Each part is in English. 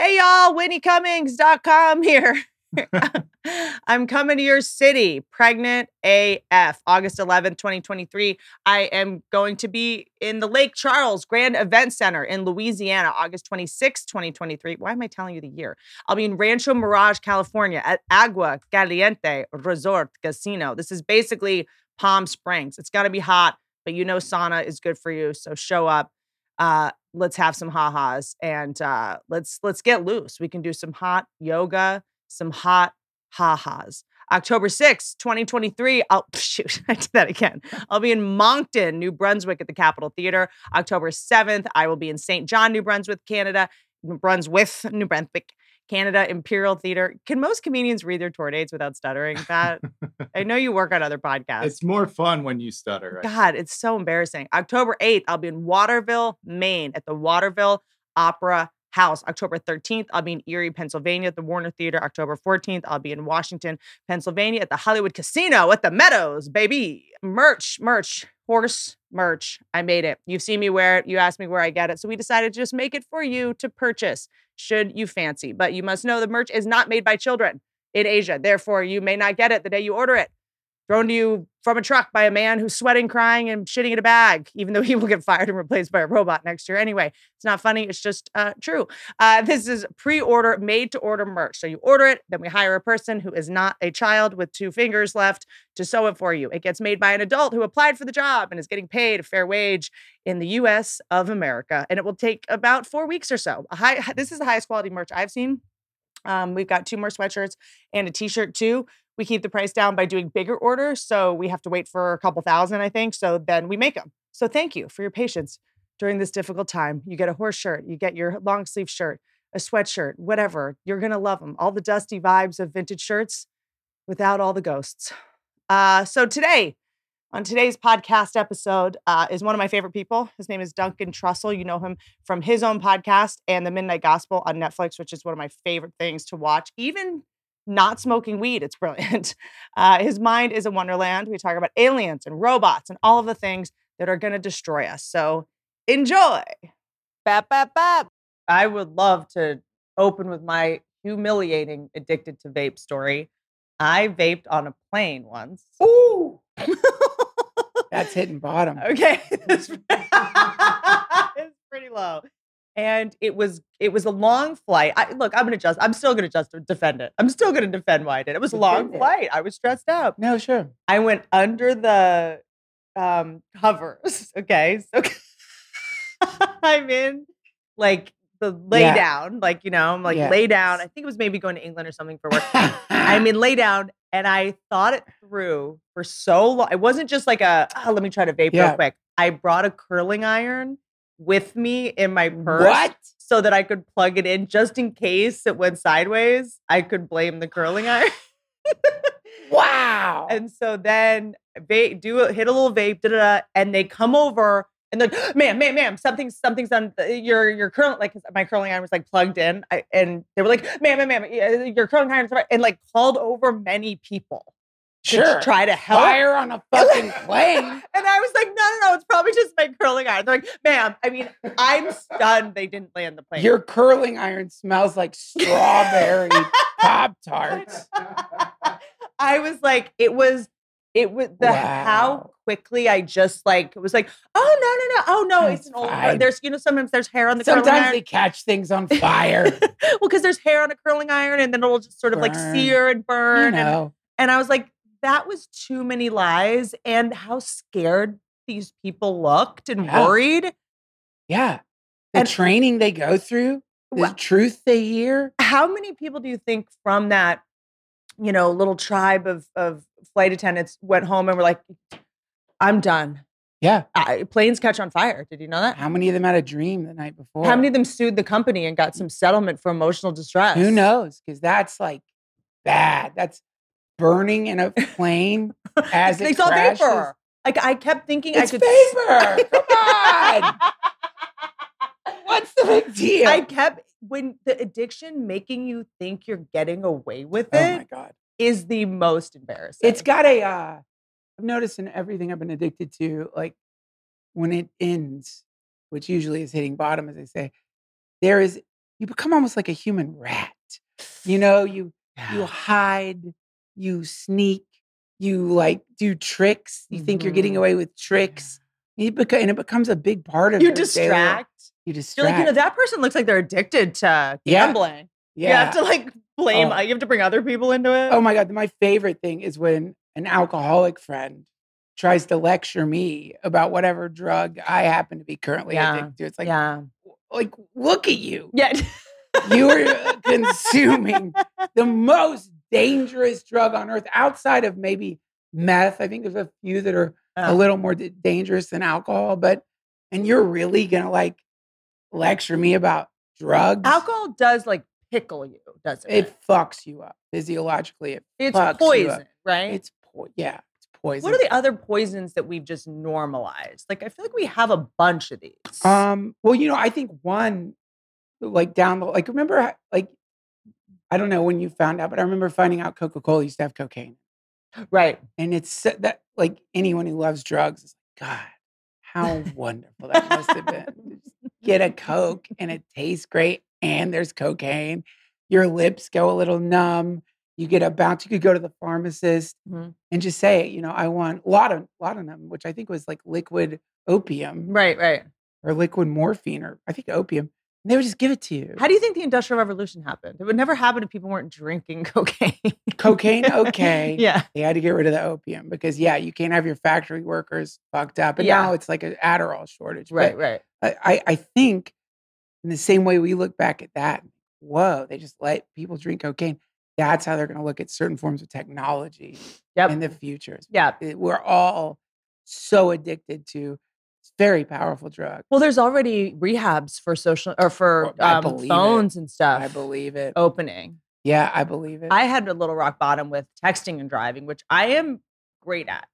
Hey y'all, WhitneyCummings.com here. I'm coming to your city, pregnant AF, August 11th, 2023. I am going to be in the Lake Charles Grand Event Center in Louisiana, August 26th, 2023. Why am I telling you the year? I'll be in Rancho Mirage, California at Agua Caliente Resort Casino. This is basically Palm Springs. It's got to be hot, but you know sauna is good for you. So show up. Uh, let's have some ha-has and uh, let's let's get loose. We can do some hot yoga, some hot ha-has. October 6th, 2023. I'll shoot, I did that again. I'll be in Moncton, New Brunswick at the Capitol Theater. October 7th, I will be in St. John, New Brunswick, Canada. New Brunswick, New Brunswick, Canada Imperial Theater. Can most comedians read their tour dates without stuttering? That I know you work on other podcasts. It's more fun when you stutter. Right? God, it's so embarrassing. October 8th, I'll be in Waterville, Maine at the Waterville Opera House. October 13th, I'll be in Erie, Pennsylvania at the Warner Theater. October 14th, I'll be in Washington, Pennsylvania at the Hollywood Casino at the Meadows, baby. Merch, merch, horse merch. I made it. You've seen me wear it. You asked me where I get it. So we decided to just make it for you to purchase should you fancy. But you must know the merch is not made by children in Asia. Therefore, you may not get it the day you order it. Thrown to you from a truck by a man who's sweating, crying, and shitting in a bag, even though he will get fired and replaced by a robot next year. Anyway, it's not funny. It's just uh, true. Uh, this is pre order, made to order merch. So you order it, then we hire a person who is not a child with two fingers left to sew it for you. It gets made by an adult who applied for the job and is getting paid a fair wage in the US of America. And it will take about four weeks or so. High, this is the highest quality merch I've seen. Um, we've got two more sweatshirts and a t shirt too. We keep the price down by doing bigger orders. So we have to wait for a couple thousand, I think. So then we make them. So thank you for your patience during this difficult time. You get a horse shirt, you get your long sleeve shirt, a sweatshirt, whatever. You're going to love them. All the dusty vibes of vintage shirts without all the ghosts. Uh, so today, on today's podcast episode uh, is one of my favorite people. His name is Duncan Trussell. You know him from his own podcast and The Midnight Gospel on Netflix, which is one of my favorite things to watch, even not smoking weed. It's brilliant. Uh, his mind is a wonderland. We talk about aliens and robots and all of the things that are going to destroy us. So enjoy. Bap, bap, bap. I would love to open with my humiliating addicted to vape story. I vaped on a plane once. Ooh. That's hitting bottom. Okay. it's pretty low. And it was it was a long flight. I, look, I'm gonna just I'm still gonna just defend it. I'm still gonna defend why I did. It was a long flight. I was stressed out. No, sure. I went under the um covers. Okay. So I'm in like the lay Yeah. down, like you know, I'm like Yeah. lay down. I think it was maybe going to England or something for work. I'm in lay down and I thought it through for so long. It wasn't just like a, oh, let me try to vape real quick. I brought a curling iron with me in my purse What? so that I could plug it in just in case it went sideways. I could blame the curling iron. Wow. and so then vape, do hit a little vape, da da da, and they come over and they're like, ma'am, ma'am, ma'am, something's something's on uh, your your curling like my curling iron was like plugged in, I, and they were like, ma'am, ma'am, ma'am, your curling iron's right," and like called over many people to sure. try to help. Fire on a fucking plane. And I was like, no, no, no, it's probably just my curling iron. They're like, ma'am, I mean, I'm stunned they didn't land the plane. Your curling iron smells like strawberry Pop Tarts. I was like, it was, it was the how quickly I just like it was like, oh no, no, no, oh no, it's an old. fine. There's you know sometimes there's hair on the curling Sometimes iron. they catch things on fire. well, because there's hair on a curling iron, and then it'll just sort of like sear and burn. you and, and I was like, that was too many lies, and how scared these people looked and Yeah. worried. Yeah. The And- training they go through, the Well- truth they hear. how many people do you think from that you know little tribe of of flight attendants went home and were like i'm done Yeah. I, planes catch on fire did you know that How many of them had a dream the night before? how many of them sued the company and got mm. some settlement for emotional distress Who knows? Because that's like bad. That's burning in a plane as they it saw crashes. vapor like i kept thinking It's i could vapor. Come on. What's the big deal? i kept when the addiction making you think you're getting away with it. oh my god. is the most embarrassing It's got a. Uh, I've noticed in everything I've been addicted to, like when it ends, which usually is hitting bottom, as they say, there is you become almost like a human rat. You know, you you hide, you sneak, you like do tricks. You think you're getting Mhm. away with tricks. You beca- and it becomes a big part of You distract. You distract. You're like, you know, that person looks like they're addicted to gambling. Yeah. gambling. You have to like blame, Oh. you have to bring other people into it. Oh my God. My favorite thing is when an alcoholic friend tries to lecture me about whatever drug I happen to be currently Yeah. addicted to. It's like, yeah. like, look at you. Yeah. You are consuming the most dangerous drug on earth outside of maybe meth. I think there's a few that are a little more d- dangerous than alcohol, but, and you're really going to like lecture me about drugs? Alcohol does like pickle you, doesn't it? It fucks you up physiologically. It it's fucks you up. poison, right? It's po- yeah, it's poison. what are the other poisons that we've just normalized? Like, I feel like we have a bunch of these. Um, well, you know, I think one like down the like remember like I don't know when you found out, but I remember finding out Coca-Cola used to have cocaine. right. And it's that like anyone who loves drugs is like, God, how wonderful that must have been. Get a Coke and it tastes great, and there's cocaine. Your lips go a little numb. You get a bounce. You could go to the pharmacist Mhm. and just say, you know, I want a lot of laudanum, which I think was like liquid opium Right, right. or liquid morphine, or I think opium. They would just give it to you. How do you think the Industrial Revolution happened? It would never happen if people weren't drinking cocaine. Cocaine, okay. yeah. They had to get rid of the opium because, yeah, you can't have your factory workers fucked up. And Yeah. now it's like an Adderall shortage. But Right, right. I, I, think in the same way we look back at that, whoa, they just let people drink cocaine. That's how they're going to look at certain forms of technology Yep. in the future. yeah. We're all so addicted to very powerful drug. Well, there's already rehabs for social or for um, believe it. phones and stuff I believe it. opening. Yeah, I believe it. I had a little rock bottom with texting and driving, which I am great at.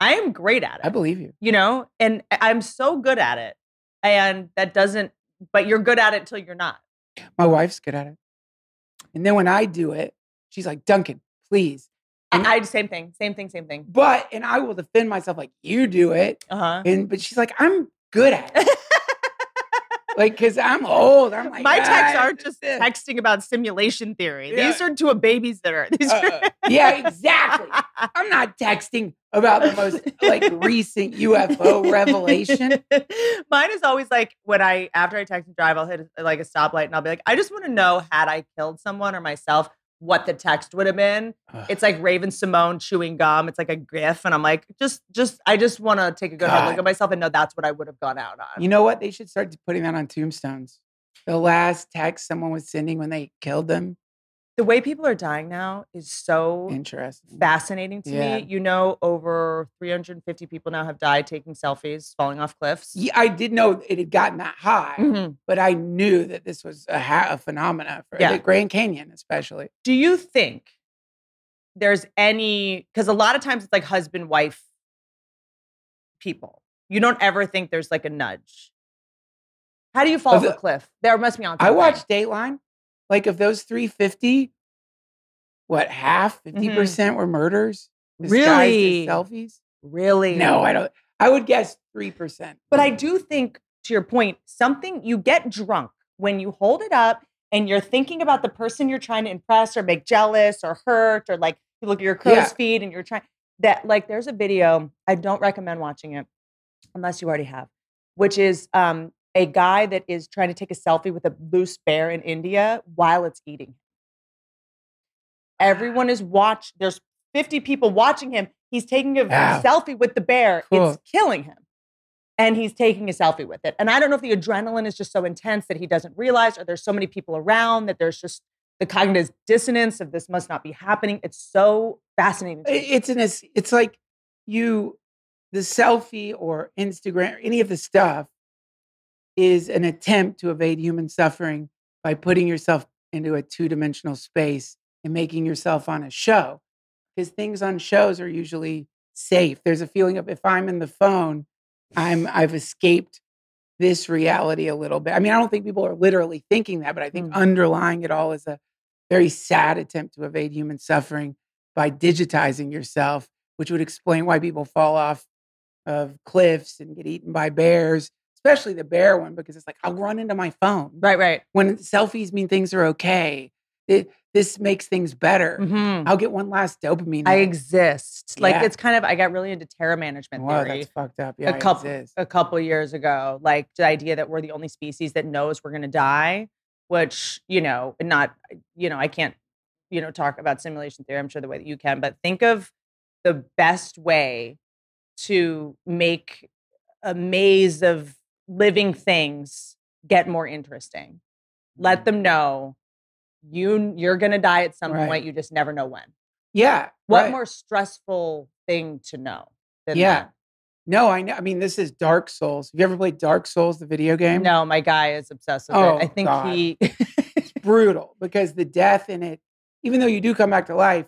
I am great at it. I believe you. you know, and I'm so good at it. And that doesn't, but you're good at it till you're not. My wife's good at it. And then when I do it, she's like, Duncan, please. I, I same thing, same thing, same thing. But, and I will defend myself like, you do it. Uh huh. And, but she's like, I'm good at it. like, cause I'm old. I'm like, My texts "Ah, aren't just this." texting about simulation theory. Yeah. These are to a babysitter. These are Uh, yeah, exactly. I'm not texting about the most like recent UFO revelation. Mine is always like when I after I text and drive, I'll hit like a stoplight and I'll be like, I just want to know had I killed someone or myself, what the text would have been. It's like Raven-Symoné chewing gum. It's like a gif, and I'm like, just, just, I just want to take a good hard look at myself and know that's what I would have gone out on. You know what? They should start putting that on tombstones. The last text someone was sending when they killed them. The way people are dying now is so Interesting. fascinating to Yeah. me. You know, over 350 people now have died taking selfies, falling off cliffs. Yeah, I did know it had gotten that high, Mhm. but I knew that this was a, ha- a phenomena for Yeah. the Grand Canyon, especially. Do you think there's any, because a lot of times it's like husband, wife people. You don't ever think there's like a nudge. How do you fall off a cliff? There must be on. I watched Dateline. Like, of those 350, what, half, 50% were murders? Really? Selfies? Really? No, I don't. I would guess 3%. But I do think, to your point, something you get drunk when you hold it up and you're thinking about the person you're trying to impress or make jealous or hurt, or like you look at your crow's Yeah. feed and you're trying that, like, there's a video, I don't recommend watching it unless you already have, which is um, a guy that is trying to take a selfie with a loose bear in India while it's eating. Everyone is watch. There's 50 people watching him. He's taking a Wow. selfie with the bear. Cool. It's killing him. And he's taking a selfie with it. And I don't know if the adrenaline is just so intense that he doesn't realize, or there's so many people around that there's just the cognitive dissonance of this must not be happening. It's so fascinating. It's an, it's like you, the selfie or Instagram, or any of the stuff is an attempt to evade human suffering by putting yourself into a two dimensional space and making yourself on a show. Because things on shows are usually safe. There's a feeling of if I'm in the phone, I'm I've escaped this reality a little bit. I mean, I don't think people are literally thinking that, but I think Mm. underlying it all is a very sad attempt to evade human suffering by digitizing yourself, which would explain why people fall off of cliffs and get eaten by bears, especially the bear one because it's like I'll run into my phone. Right, right. When selfies mean things are okay, it, this makes things better. Mhm. I'll get one last dopamine. I hit. exist. Like Yeah. it's kind of I got really into terror management Wow, theory that's fucked up. Yeah, a couple a couple years ago. Like the idea that we're the only species that knows we're gonna die, which, you know, not you know, I can't, you know, talk about simulation theory, I'm sure the way that you can, but think of the best way to make a maze of living things get more interesting. Let mm. them know you you're gonna die at some Right. point. You just never know when. Yeah. What right. more stressful thing to know than Yeah. that? No, I know. I mean, this is Dark Souls. Have you ever played Dark Souls, the video game? No, my guy is obsessed with Oh, it. I oh, think God. he It's brutal because the death in it, even though you do come back to life,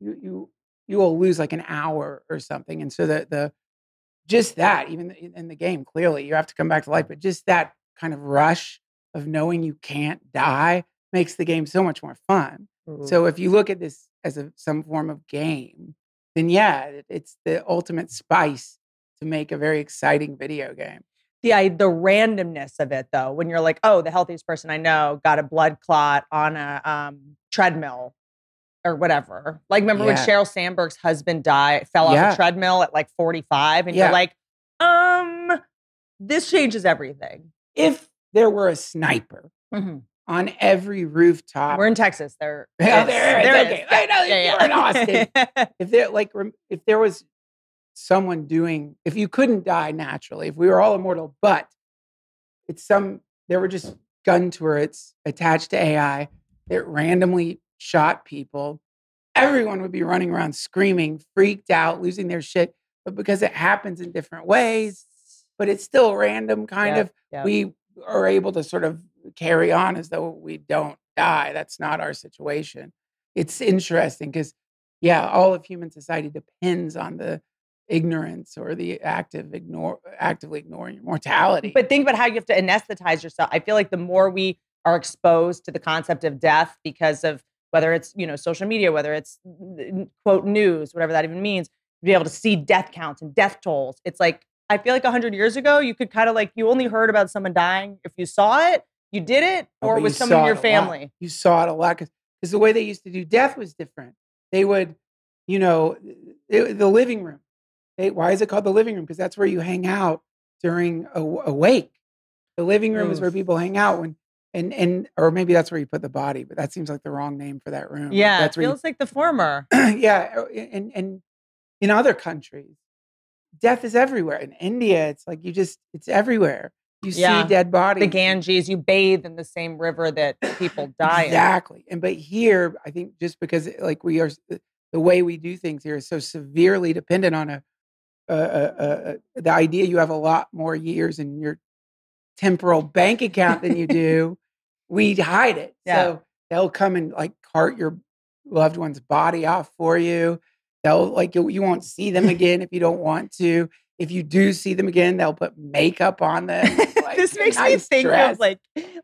you you you will lose like an hour or something. And so the the just that, even in the game, clearly you have to come back to life, but just that kind of rush of knowing you can't die makes the game so much more fun. So if you look at this as a some form of game, then yeah, it's the ultimate spice to make a very exciting video game. the I, the randomness of it though, when you're like, oh, the healthiest person I know got a blood clot on a um, treadmill or whatever. Like remember when Yeah. Sheryl Sandberg's husband died, fell off Yeah. a treadmill at like 45, and Yeah. you're like, um, this changes everything. If there were a sniper on every rooftop, We're in Texas. There, Yeah, is- there is, there okay. is. I know Yeah, you're in yeah. if there like if there was someone doing if you couldn't die naturally if we were all immortal but it's some there were just gun turrets attached to ai that randomly shot people everyone would be running around screaming freaked out losing their shit but because it happens in different ways but it's still random kind Yep, of yep. we are able to sort of carry on as though we don't die. That's not our situation. It's interesting because, yeah, all of human society depends on the ignorance or the active ignore actively ignoring your mortality. But think about how you have to anesthetize yourself. I feel like the more we are exposed to the concept of death because of whether it's you know social media, whether it's quote news, whatever that even means, be able to see death counts and death tolls. It's like I feel like hundred years ago, you could kind of like you only heard about someone dying if you saw it, you did it, Oh, or but with you someone in your it family. you saw it a lot because the way they used to do death was different. They would, you know, it- the living room. They, why is it called the living room? Because that's where you hang out during a, a wake. The living room is where people hang out when, and and or maybe that's where you put the body, but that seems like the wrong name for that room. Yeah, it that's where you feels like the former. yeah, and and in other countries, death is everywhere. In India, it's like you just it's everywhere. You Yeah, see dead bodies. The Ganges, you bathe in the same river that people die in. Exactly. And but here, I think just because eh, like we are eh, the way we do things here is so severely dependent on a, a, a, a the idea you have a lot more years in your temporal bank account than you do. we hide it. Yeah. So they'll come and like cart your loved one's body off for you. They'll like you, you won't see them again if you don't want to. If you do see them again, they'll put makeup on them. Like, this makes me think dress. of like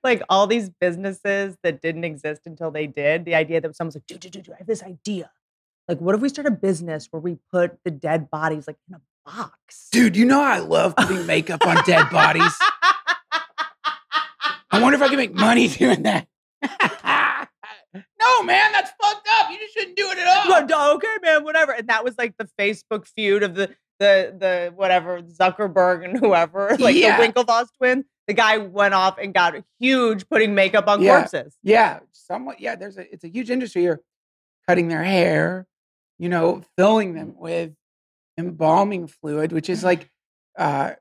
like all these businesses that didn't exist until they did. The idea that someone's like, dude, dude, dude, I have this idea. Like, what if we start a business where we put the dead bodies like in a box? Dude, you know I love putting makeup on dead bodies. I wonder if I can make money doing that. no, man, that's fucked up. You just shouldn't do it at all. Well, okay, man, whatever. And that was like the Facebook feud of the the the whatever Zuckerberg and whoever, like Yeah. the Winklevoss twins. The guy went off and got huge putting makeup on Yeah. corpses. Yeah, somewhat. Yeah, there's a it's a huge industry here, cutting their hair, you know, filling them with embalming fluid, which is like, uh,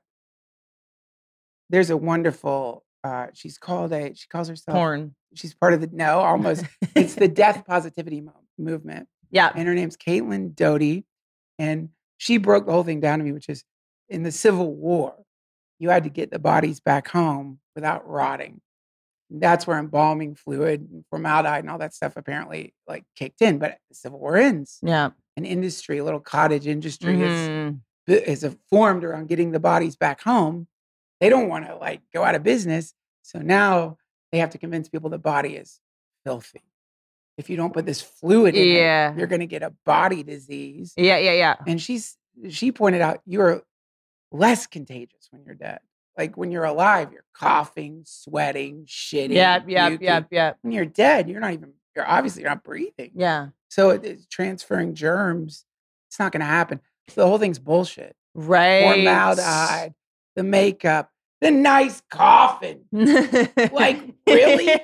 there's a wonderful. Uh, she's called a. She calls herself. Porn. She's part of the no, almost. it's the death positivity mo- movement. Yeah. and her name's Caitlin Doughty. And she broke the whole thing down to me, which is in the Civil War, you had to get the bodies back home without rotting. That's where embalming fluid, and formaldehyde, and all that stuff apparently like kicked in. But the Civil War ends. Yeah. An industry, a little cottage industry, is Mhm. is a- formed around getting the bodies back home. They don't want to like go out of business, so now they have to convince people the body is filthy. If you don't put this fluid in Yeah. it, you're going to get a body disease. Yeah. Yeah. Yeah. And she's she pointed out you're less contagious when you're dead. Like when you're alive, you're coughing, sweating, shitting. Yep, yep, puking. yep, yep. When you're dead, you're not even. You're obviously you're not breathing. Yeah. So it, it's transferring germs. It's not going to happen. So the whole thing's bullshit. Right. Formaldehyde, the makeup, the nice coffin. like really?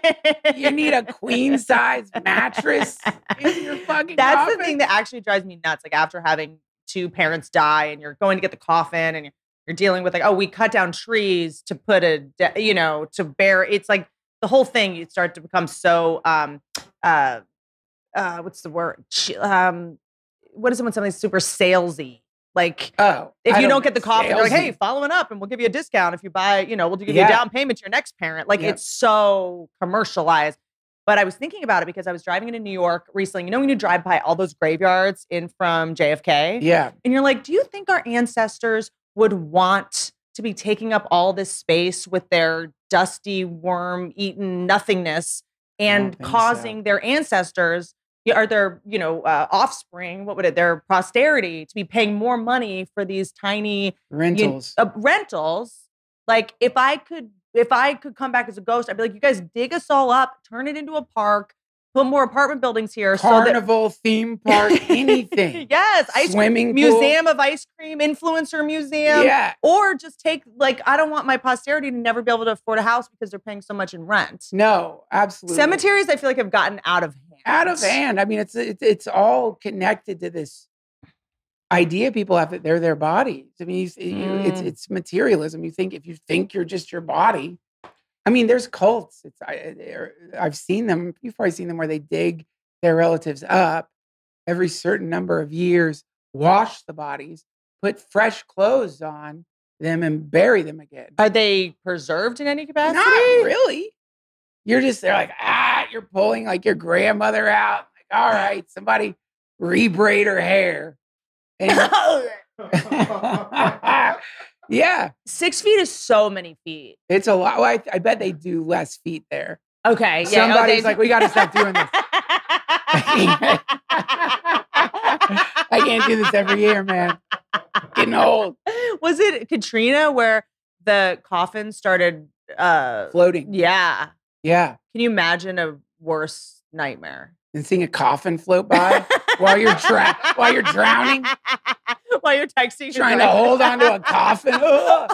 You need a queen size mattress in your fucking That's coffin? the thing that actually drives me nuts. Like after having two parents die and you're going to get the coffin and you're, you're dealing with like, oh, we cut down trees to put a, de- you know, to bear. It's like the whole thing. You start to become so, um, uh, uh, what's the word? Um, what is it when something's super salesy? Like Oh, if I you don't get the coffee, they're like, hey, following up, and we'll give you a discount if you buy, you know, we'll give you Yeah. a down payment to your next parent. Like Yep. it's so commercialized. But I was thinking about it because I was driving into New York recently. You know, when you drive by all those graveyards in from JFK, yeah, and you're like, do you think our ancestors would want to be taking up all this space with their dusty, worm eaten nothingness and think so. causing their ancestors yeah, or their, you know, uh, offspring, what would it, their posterity to be paying more money for these tiny you- rentals. uh, rentals? Like, if I could, if I could come back as a ghost, I'd be like, you guys dig us all up, turn it into a park, put more apartment buildings here, so that Carnival, theme park, anything. yes, ice cream Swimming pool. museum of ice cream, influencer museum, Yeah. or just take like I don't want my posterity to never be able to afford a house because they're paying so much in rent. No, absolutely. Cemeteries, I feel like have gotten out of hand. out of hand. I mean, it's it's it's all connected to this idea people have that they're their bodies. I mean, you, you, it's Mm. it's materialism. You think if you think you're just your body. I mean, there's cults. It's I, I've seen them. You've probably seen them where they dig their relatives up every certain number of years, wash the bodies, put fresh clothes on them, and bury them again. Are they preserved in any capacity? Not really. You're just they're like, ah, you're pulling like your grandmother out. Like, all right, somebody rebraid her hair. And yeah, Six feet is so many feet. it's a lot. Well, I, I bet they do less feet there. Okay. Yeah. oh, Somebody's they- like, we got to stop doing this. I can't do this every year, man. Getting old. Was it Katrina where the coffin started? Uh, Floating. yeah. Yeah. Can you imagine a worse nightmare? And seeing a coffin float by while you're tra- while you're drowning, while you're texting, trying to hold onto a coffin.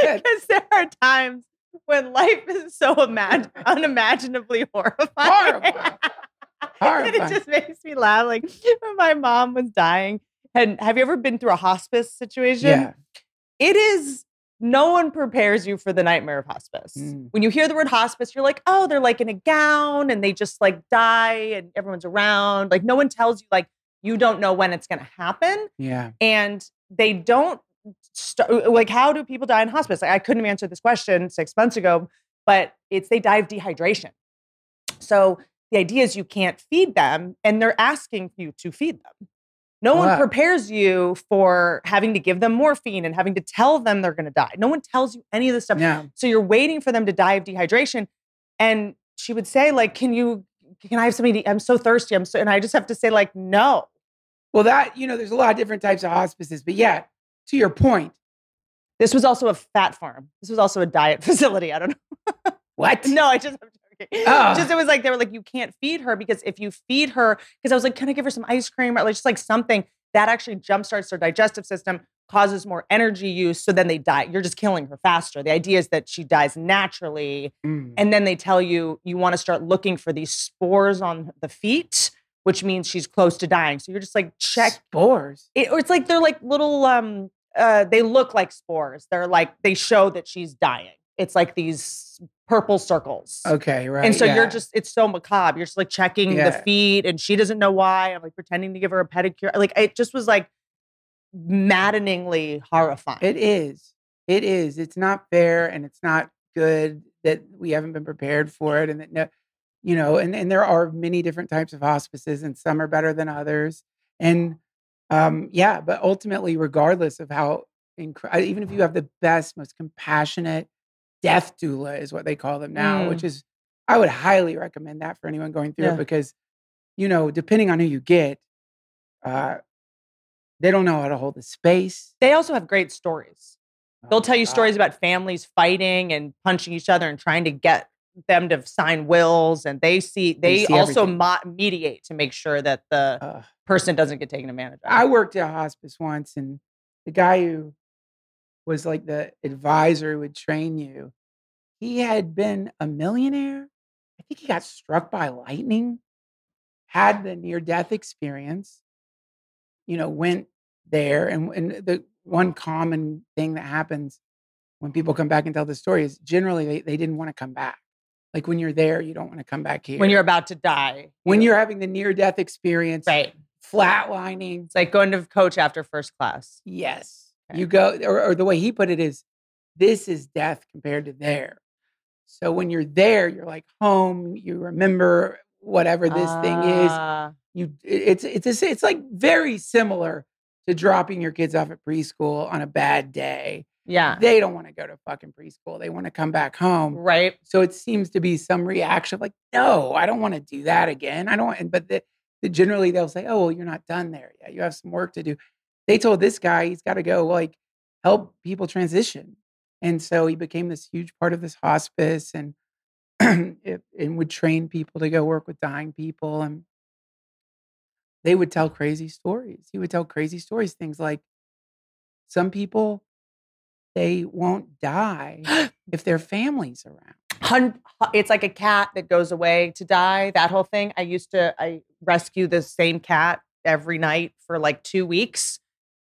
Because there are times when life is so imag- unimaginably horrifying. Horrifying. and Horrifying. it just makes me laugh. Like when my mom was dying, and have you ever been through a hospice situation? Yeah. It is. No one prepares you for the nightmare of hospice. Mm. When you hear the word hospice, you're like, oh, they're like in a gown and they just like die and everyone's around. Like no one tells you like you don't know when it's going to happen Yeah. and they don't st- like how do people die in hospice like, i couldn't have answered this question six months ago but it's they die of dehydration so the idea is you can't feed them and they're asking you to feed them no one prepares you for having to give them morphine and having to tell them they're going to die. No one tells you any of this stuff. Yeah. so you're waiting for them to die of dehydration. And she would say like can you can i have something to eat? i'm so thirsty. I'm so and i just have to say like no. Well, that, you know, there's a lot of different types of hospices, but yeah, to your point, this was also a fat farm. This was also a diet facility. I don't know. What? No, I just Oh. Just it was like they were like, you can't feed her because if you feed her, because I was like, can I give her some ice cream or like just like something that actually jumpstarts their digestive system, causes more energy use, so then they die. You're just killing her faster. The idea is that she dies naturally, Mm. and then they tell you you want to start looking for these spores on the feet, which means she's close to dying. So you're just like check spores. it, or it's like they're like little um uh they look like spores they're like they show that she's dying it's like these purple circles Okay, right. and so you're just it's so macabre you're just like checking the feet and she doesn't know why i'm like pretending to give her a pedicure like it just was like maddeningly horrifying It is. It is. It's not fair and it's not good that we haven't been prepared for it and that no you know, and, and there are many different types of hospices and some are better than others. And um yeah, but ultimately regardless of how incre- even if you have the best most compassionate death doula is what they call them now, Mm. which is I would highly recommend that for anyone going through Yeah. it because you know, depending on who you get, uh they don't know how to hold the space. they also have great stories They'll Oh, tell you God. stories about families fighting and punching each other and trying to get them to sign wills. And they see, they, They see also mo- mediate to make sure that the Ugh. person doesn't get taken advantage of. I worked at a hospice once, and the guy who was like the advisor who would train you, he had been a millionaire. I think he got struck by lightning, had the near death experience, you know, went there. And, and the one common thing that happens when people come back and tell the story is generally they, they didn't want to come back. Like when you're there, you don't want to come back here. when you're about to die. when you're having the near death experience, right. flatlining, It's like going to coach after first class. Yes. Okay. You go, or, or the way he put it is, this is death compared to there. So when you're there, you're like home. You remember whatever this thing is. Ah, You, it- it's it's a, it's like very similar to dropping your kids off at preschool on a bad day. Yeah. They don't want to go to fucking preschool. They want to come back home. Right. So it seems to be some reaction of like, no, I don't want to do that again. I don't. want- But the, the, generally they'll say, oh, well, you're not done there yet. You have some work to do. They told this guy he's got to go like help people transition, and so he became this huge part of this hospice and it, and would train people to go work with dying people and they would tell crazy stories. He would tell crazy stories, things like some people they won't die if their family's around. It's like a cat that goes away to die. That whole thing. I used to I rescue the same cat every night for like two weeks.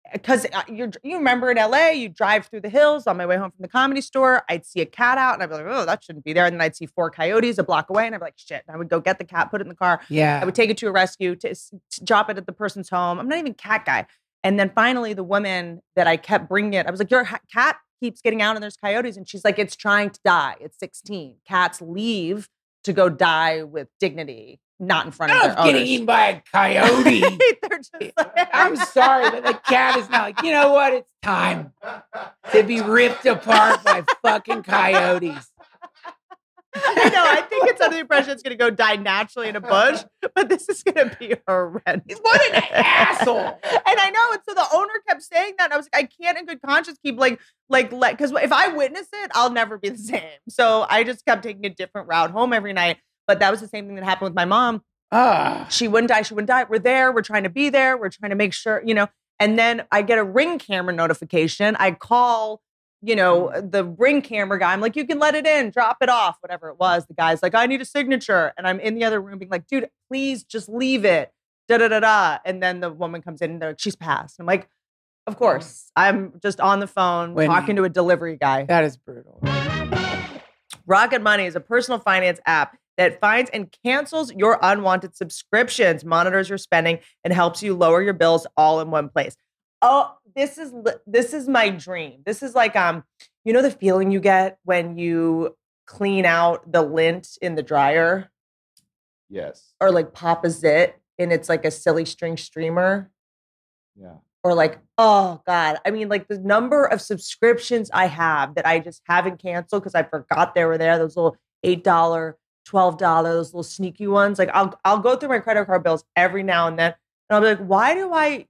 Uh, because uh, you you remember in LA, you drive through the hills on my way home from the comedy store. I'd see a cat out, and I'd be like, "Oh, that shouldn't be there." And then I'd see four coyotes a block away, and I'd be like, "Shit!" And I would go get the cat, put it in the car, Yeah. I would take it to a rescue to, to drop it at the person's home. I'm not even cat guy. And then finally, the woman that I kept bringing it, I was like, "Your ha- cat keeps getting out, and there's coyotes." And she's like, "It's trying to die. It's 16. Cats leave to go die with dignity, not in front of Not their getting owners." eaten by a coyote. They're just eh, like- I'm sorry, but the cat is not like, you know what? It's time to be ripped apart by fucking coyotes. I know. I think it's under the impression it's going to go die naturally in a bush, but this is going to be horrendous. What an asshole. And I know. And so the owner kept saying that. And I was like, I can't in good conscience keep like, like, let, because if I witness it, I'll never be the same. So I just kept taking a different route home every night. But that was the same thing that happened with my mom. Ah, She wouldn't die. She wouldn't die. We're there. We're trying to be there. We're trying to make sure, you know. And then I get a ring camera notification. I call, you know, the ring camera guy. I'm like, you can let it in, drop it off, whatever it was. The guy's like, I need a signature. And I'm in the other room being like, dude, please just leave it. Da da da da. And then the woman comes in and they're like, she's passed. I'm like, of course. I'm just on the phone Wendy. talking to a delivery guy. that is brutal. Rocket Money is a personal finance app that finds and cancels your unwanted subscriptions, monitors your spending, and helps you lower your bills all in one place. Oh, this is this is my dream. This is like um, you know the feeling you get when you clean out the lint in the dryer Yes. or like pop a zit and it's like a silly string streamer Yeah. or like oh god i mean like the number of subscriptions i have that i just haven't canceled because i forgot they were there those little eight dollar twelve dollar those little sneaky ones like i'll i'll go through my credit card bills every now and then and i'll be like why do i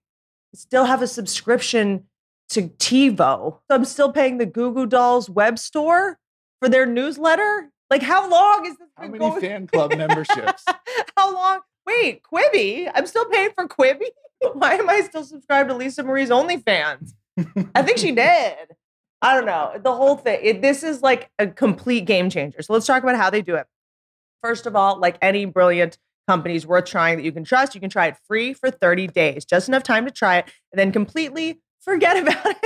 still have a subscription to tivo so i'm still paying the goo goo dolls web store for their newsletter like how long is this How many going- fan club memberships? how long wait quibi i'm still paying for quibi why am I still subscribed to Lisa Marie's OnlyFans? I think she did. I don't know. The whole thing. It, this is like a complete game changer. So let's talk about how they do it. First of all, like any brilliant companies worth trying that you can trust, you can try it free for 30 days, just enough time to try it, and then completely forget about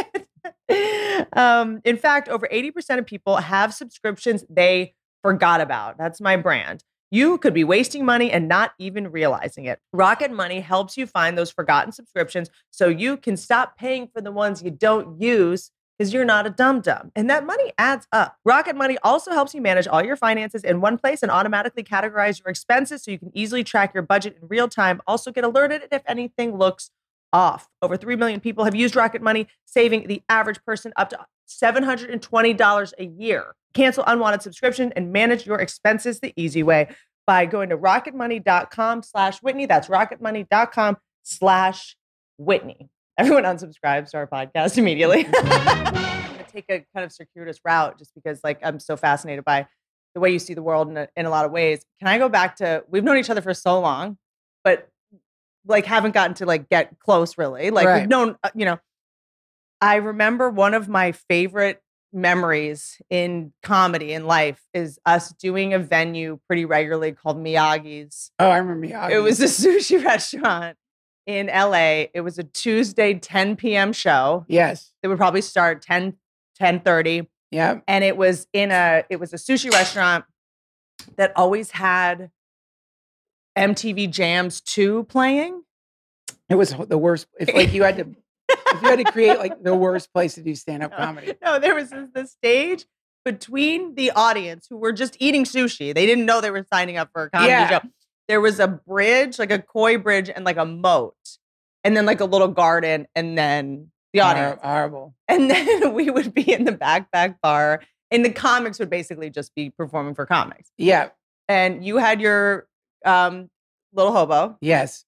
it. um, in fact, over 80% of people have subscriptions they forgot about. That's my brand. You could be wasting money and not even realizing it. Rocket Money helps you find those forgotten subscriptions so you can stop paying for the ones you don't use because you're not a dum dum. And that money adds up. Rocket Money also helps you manage all your finances in one place and automatically categorize your expenses so you can easily track your budget in real time. Also, get alerted if anything looks off. Over 3 million people have used Rocket Money, saving the average person up to $720 a year. Cancel unwanted subscription and manage your expenses the easy way by going to rocketmoney.com slash Whitney. That's rocketmoney.com slash Whitney. Everyone unsubscribes to our podcast immediately. To take a kind of circuitous route just because like I'm so fascinated by the way you see the world in a, in a lot of ways. Can I go back to we've known each other for so long, but like haven't gotten to like get close really. Like Right. we've known, uh, you know. I remember one of my favorite memories in comedy in life is us doing a venue pretty regularly called Miyagi's. Oh, I remember Miyagi. It was a sushi restaurant in LA. It was a Tuesday 10 p.m. show. yes. It would probably start 10 10:30 Yeah. and it was in a it was a sushi restaurant that always had MTV Jams 2 playing. It was the worst. If like you had to, if you had to create like the worst place to do stand up No. comedy. No, there was this, the stage between the audience who were just eating sushi. They didn't know they were signing up for a comedy Yeah. show. There was a bridge, like a koi bridge, and like a moat, and then like a little garden, and then the audience. Hor- horrible. And then we would be in the backpack bar, and the comics would basically just be performing for comics. Yeah. And you had your um, little hobo. Yes.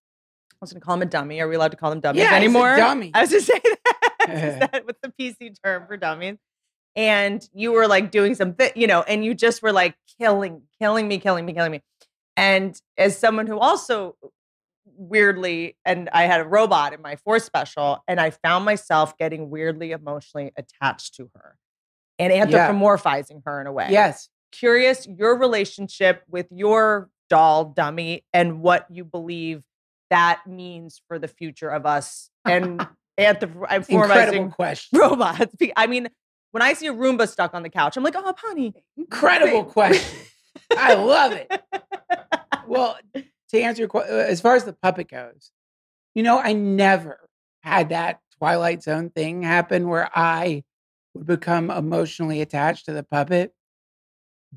I was going to call him a dummy. Are we allowed to call them dummies Yeah, he's a anymore? dummy. I was just saying that. That what's the PC term for dummies? And you were like doing something, you know, and you just were like killing, killing me, killing me, killing me. And as someone who also weirdly, and I had a robot in my fourth special, and I found myself getting weirdly emotionally attached to her and Yeah. anthropomorphizing her in a way Yes. curious your relationship with your doll dummy and what you believe that means for the future of us and anthropomorphizing question. robots. I mean, when I see a Roomba stuck on the couch, I'm like, oh, honey. Incredible question. I love it. Well, to answer your question, uh, as far as the puppet goes, you know, I never had that Twilight Zone thing happen where I would become emotionally attached to the puppet.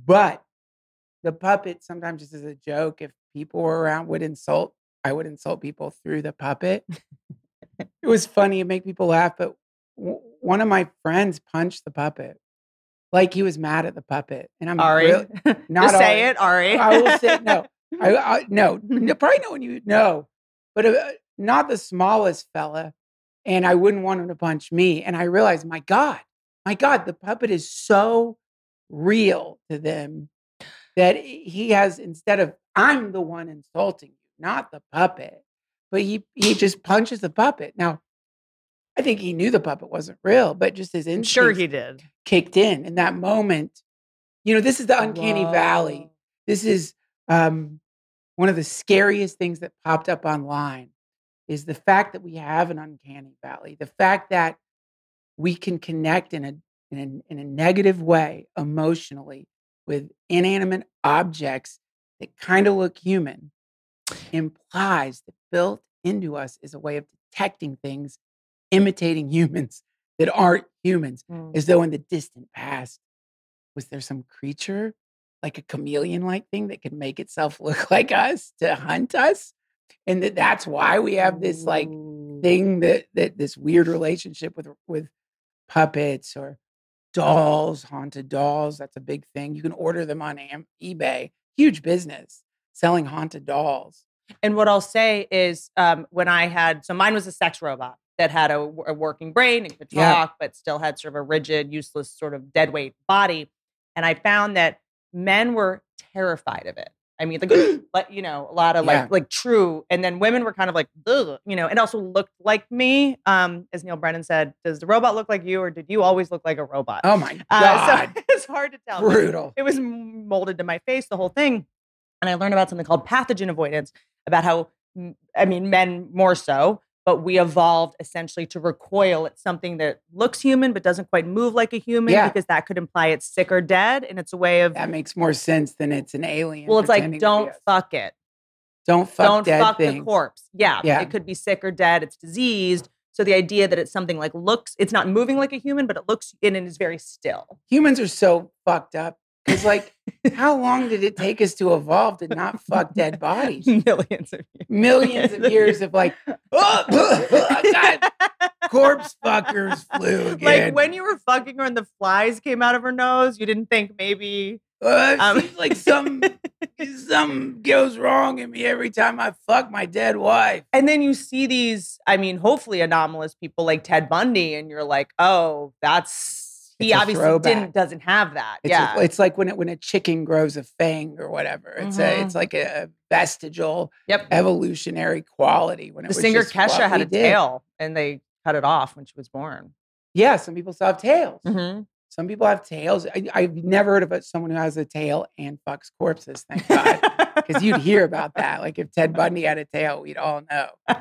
But the puppet, sometimes just as a joke, if people were around, would insult, I would insult people through the puppet. it was funny, it make people laugh. But w- one of my friends punched the puppet. Like he was mad at the puppet. And I'm Ari. real- not Just say Ari. it, Ari. I will say no. I, I no, no, probably no one you know, but uh, not the smallest fella. And I wouldn't want him to punch me. And I realized, my God, my God, the puppet is so real to them that he has instead of I'm the one insulting you, not the puppet, but he he just punches the puppet. Now, I think he knew the puppet wasn't real, but just his instincts sure he did. kicked in in that moment. You know, this is the uncanny valley this is um, one of the scariest things that popped up online is the fact that we have an uncanny valley the fact that we can connect in a in a, in a negative way emotionally with inanimate objects that kind of look human implies that built into us is a way of detecting things imitating humans that aren't humans Mm. as though in the distant past was there some creature like a chameleon like thing that could make itself look like us to hunt us? And that that's why we have this like thing that that this weird relationship with with puppets or dolls haunted dolls that's a big thing. You can order them on Am- ebay. Huge business selling haunted dolls. And what I'll say is, um, when I had, so mine was a sex robot that had a, a working brain and could Yeah. talk, but still had sort of a rigid, useless, sort of dead weight body. And I found that men were terrified of it. I mean, like, like you know, a lot of like, Yeah. like true. And then women were kind of like, Ugh, you know, and also looked like me. Um, as Neal Brennan said, does the robot look like you, or did you always look like a robot? oh my Uh, god so it's hard to tell. brutal it was molded to my face, the whole thing. And I learned about something called pathogen avoidance, about how, I mean, men more so, but we evolved essentially to recoil at something that looks human but doesn't quite move like a human Yeah. because that could imply it's sick or dead. And it's a way of, that makes more sense than it's an alien well, it's like, pretending to be don't fuck it. don't fuck don't fuck the corpse. Yeah, Yeah. It could be sick or dead. It's diseased. So the idea that it's something like looks, it's not moving like a human, but it looks in and is very still. humans are so fucked up because like how long did it take us to evolve to not fuck dead bodies Millions of years. millions of years of like oh, God, corpse fuckers flew again Like when you were fucking her and the flies came out of her nose, you didn't think maybe. Uh, it um, seems like some something goes wrong in me every time I fuck my dead wife. And then you see these, I mean, hopefully anomalous people like Ted Bundy, and you're like, oh, that's he obviously throwback. didn't doesn't have that. It's, yeah. a, it's like when it, when a chicken grows a fang or whatever. It's a Mhm. it's like a vestigial yep. evolutionary quality. When it The singer Kesha had a did. tail and they cut it off when she was born. Yeah, some people still have tails. Mhm. Some people have tails. I, I've never heard of someone who has a tail and fucks corpses. Thank God, because you'd hear about that. Like if Ted Bundy had a tail, we'd all know.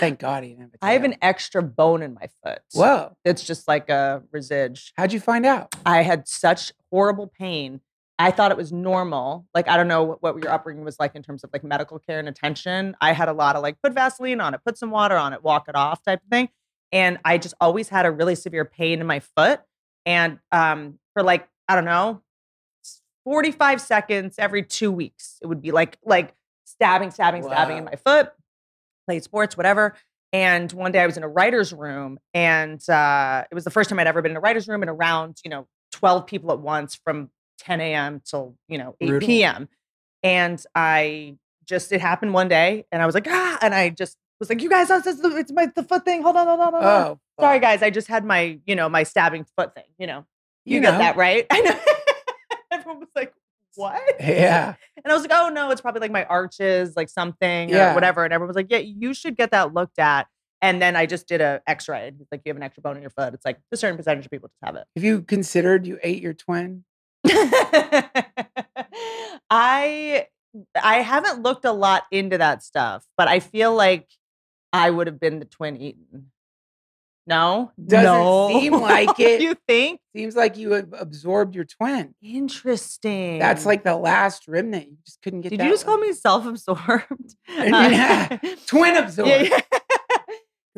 Thank God he didn't have a tail. I have an extra bone in my foot. Whoa! It's just like a residge. How'd you find out? I had such horrible pain. I thought it was normal. Like, I don't know what, what your upbringing was like in terms of like medical care and attention. I had a lot of like, put Vaseline on it, put some water on it, walk it off type of thing. And I just always had a really severe pain in my foot. And um, for like, I don't know, 45 seconds every two weeks, it would be like, like stabbing, stabbing, stabbing in my foot, played sports, whatever. And one day I was in a writer's room, and uh, it was the first time I'd ever been in a writer's room and around, you know, 12 people at once from 10 a.m. till, you know, 8 Brutal. p.m. And I just, it happened one day, and I was like, ah, and I just was like, you guys, this is the, it's my the foot thing. Hold on, hold on, hold on. Oh, Sorry, guys. I just had my, you know, my stabbing foot thing. You know, you, You get know. that right. I know. Everyone was like, what? Yeah. And I was like, oh no, it's probably like my arches, like something Yeah. or whatever. And everyone was like, yeah, you should get that looked at. And then I just did a X-ray. It's Like you have an extra bone in your foot. It's like a certain percentage of people just have it. Have you considered you ate your twin? I I haven't looked a lot into that stuff, but I feel like I would have been the twin eaten. No, Doesn't no. seem like it. you think? Seems like you have absorbed your twin. Interesting. That's like the last remnant. You just couldn't get. Did you just call me self-absorbed? Yeah. twin absorbed? Yeah, yeah.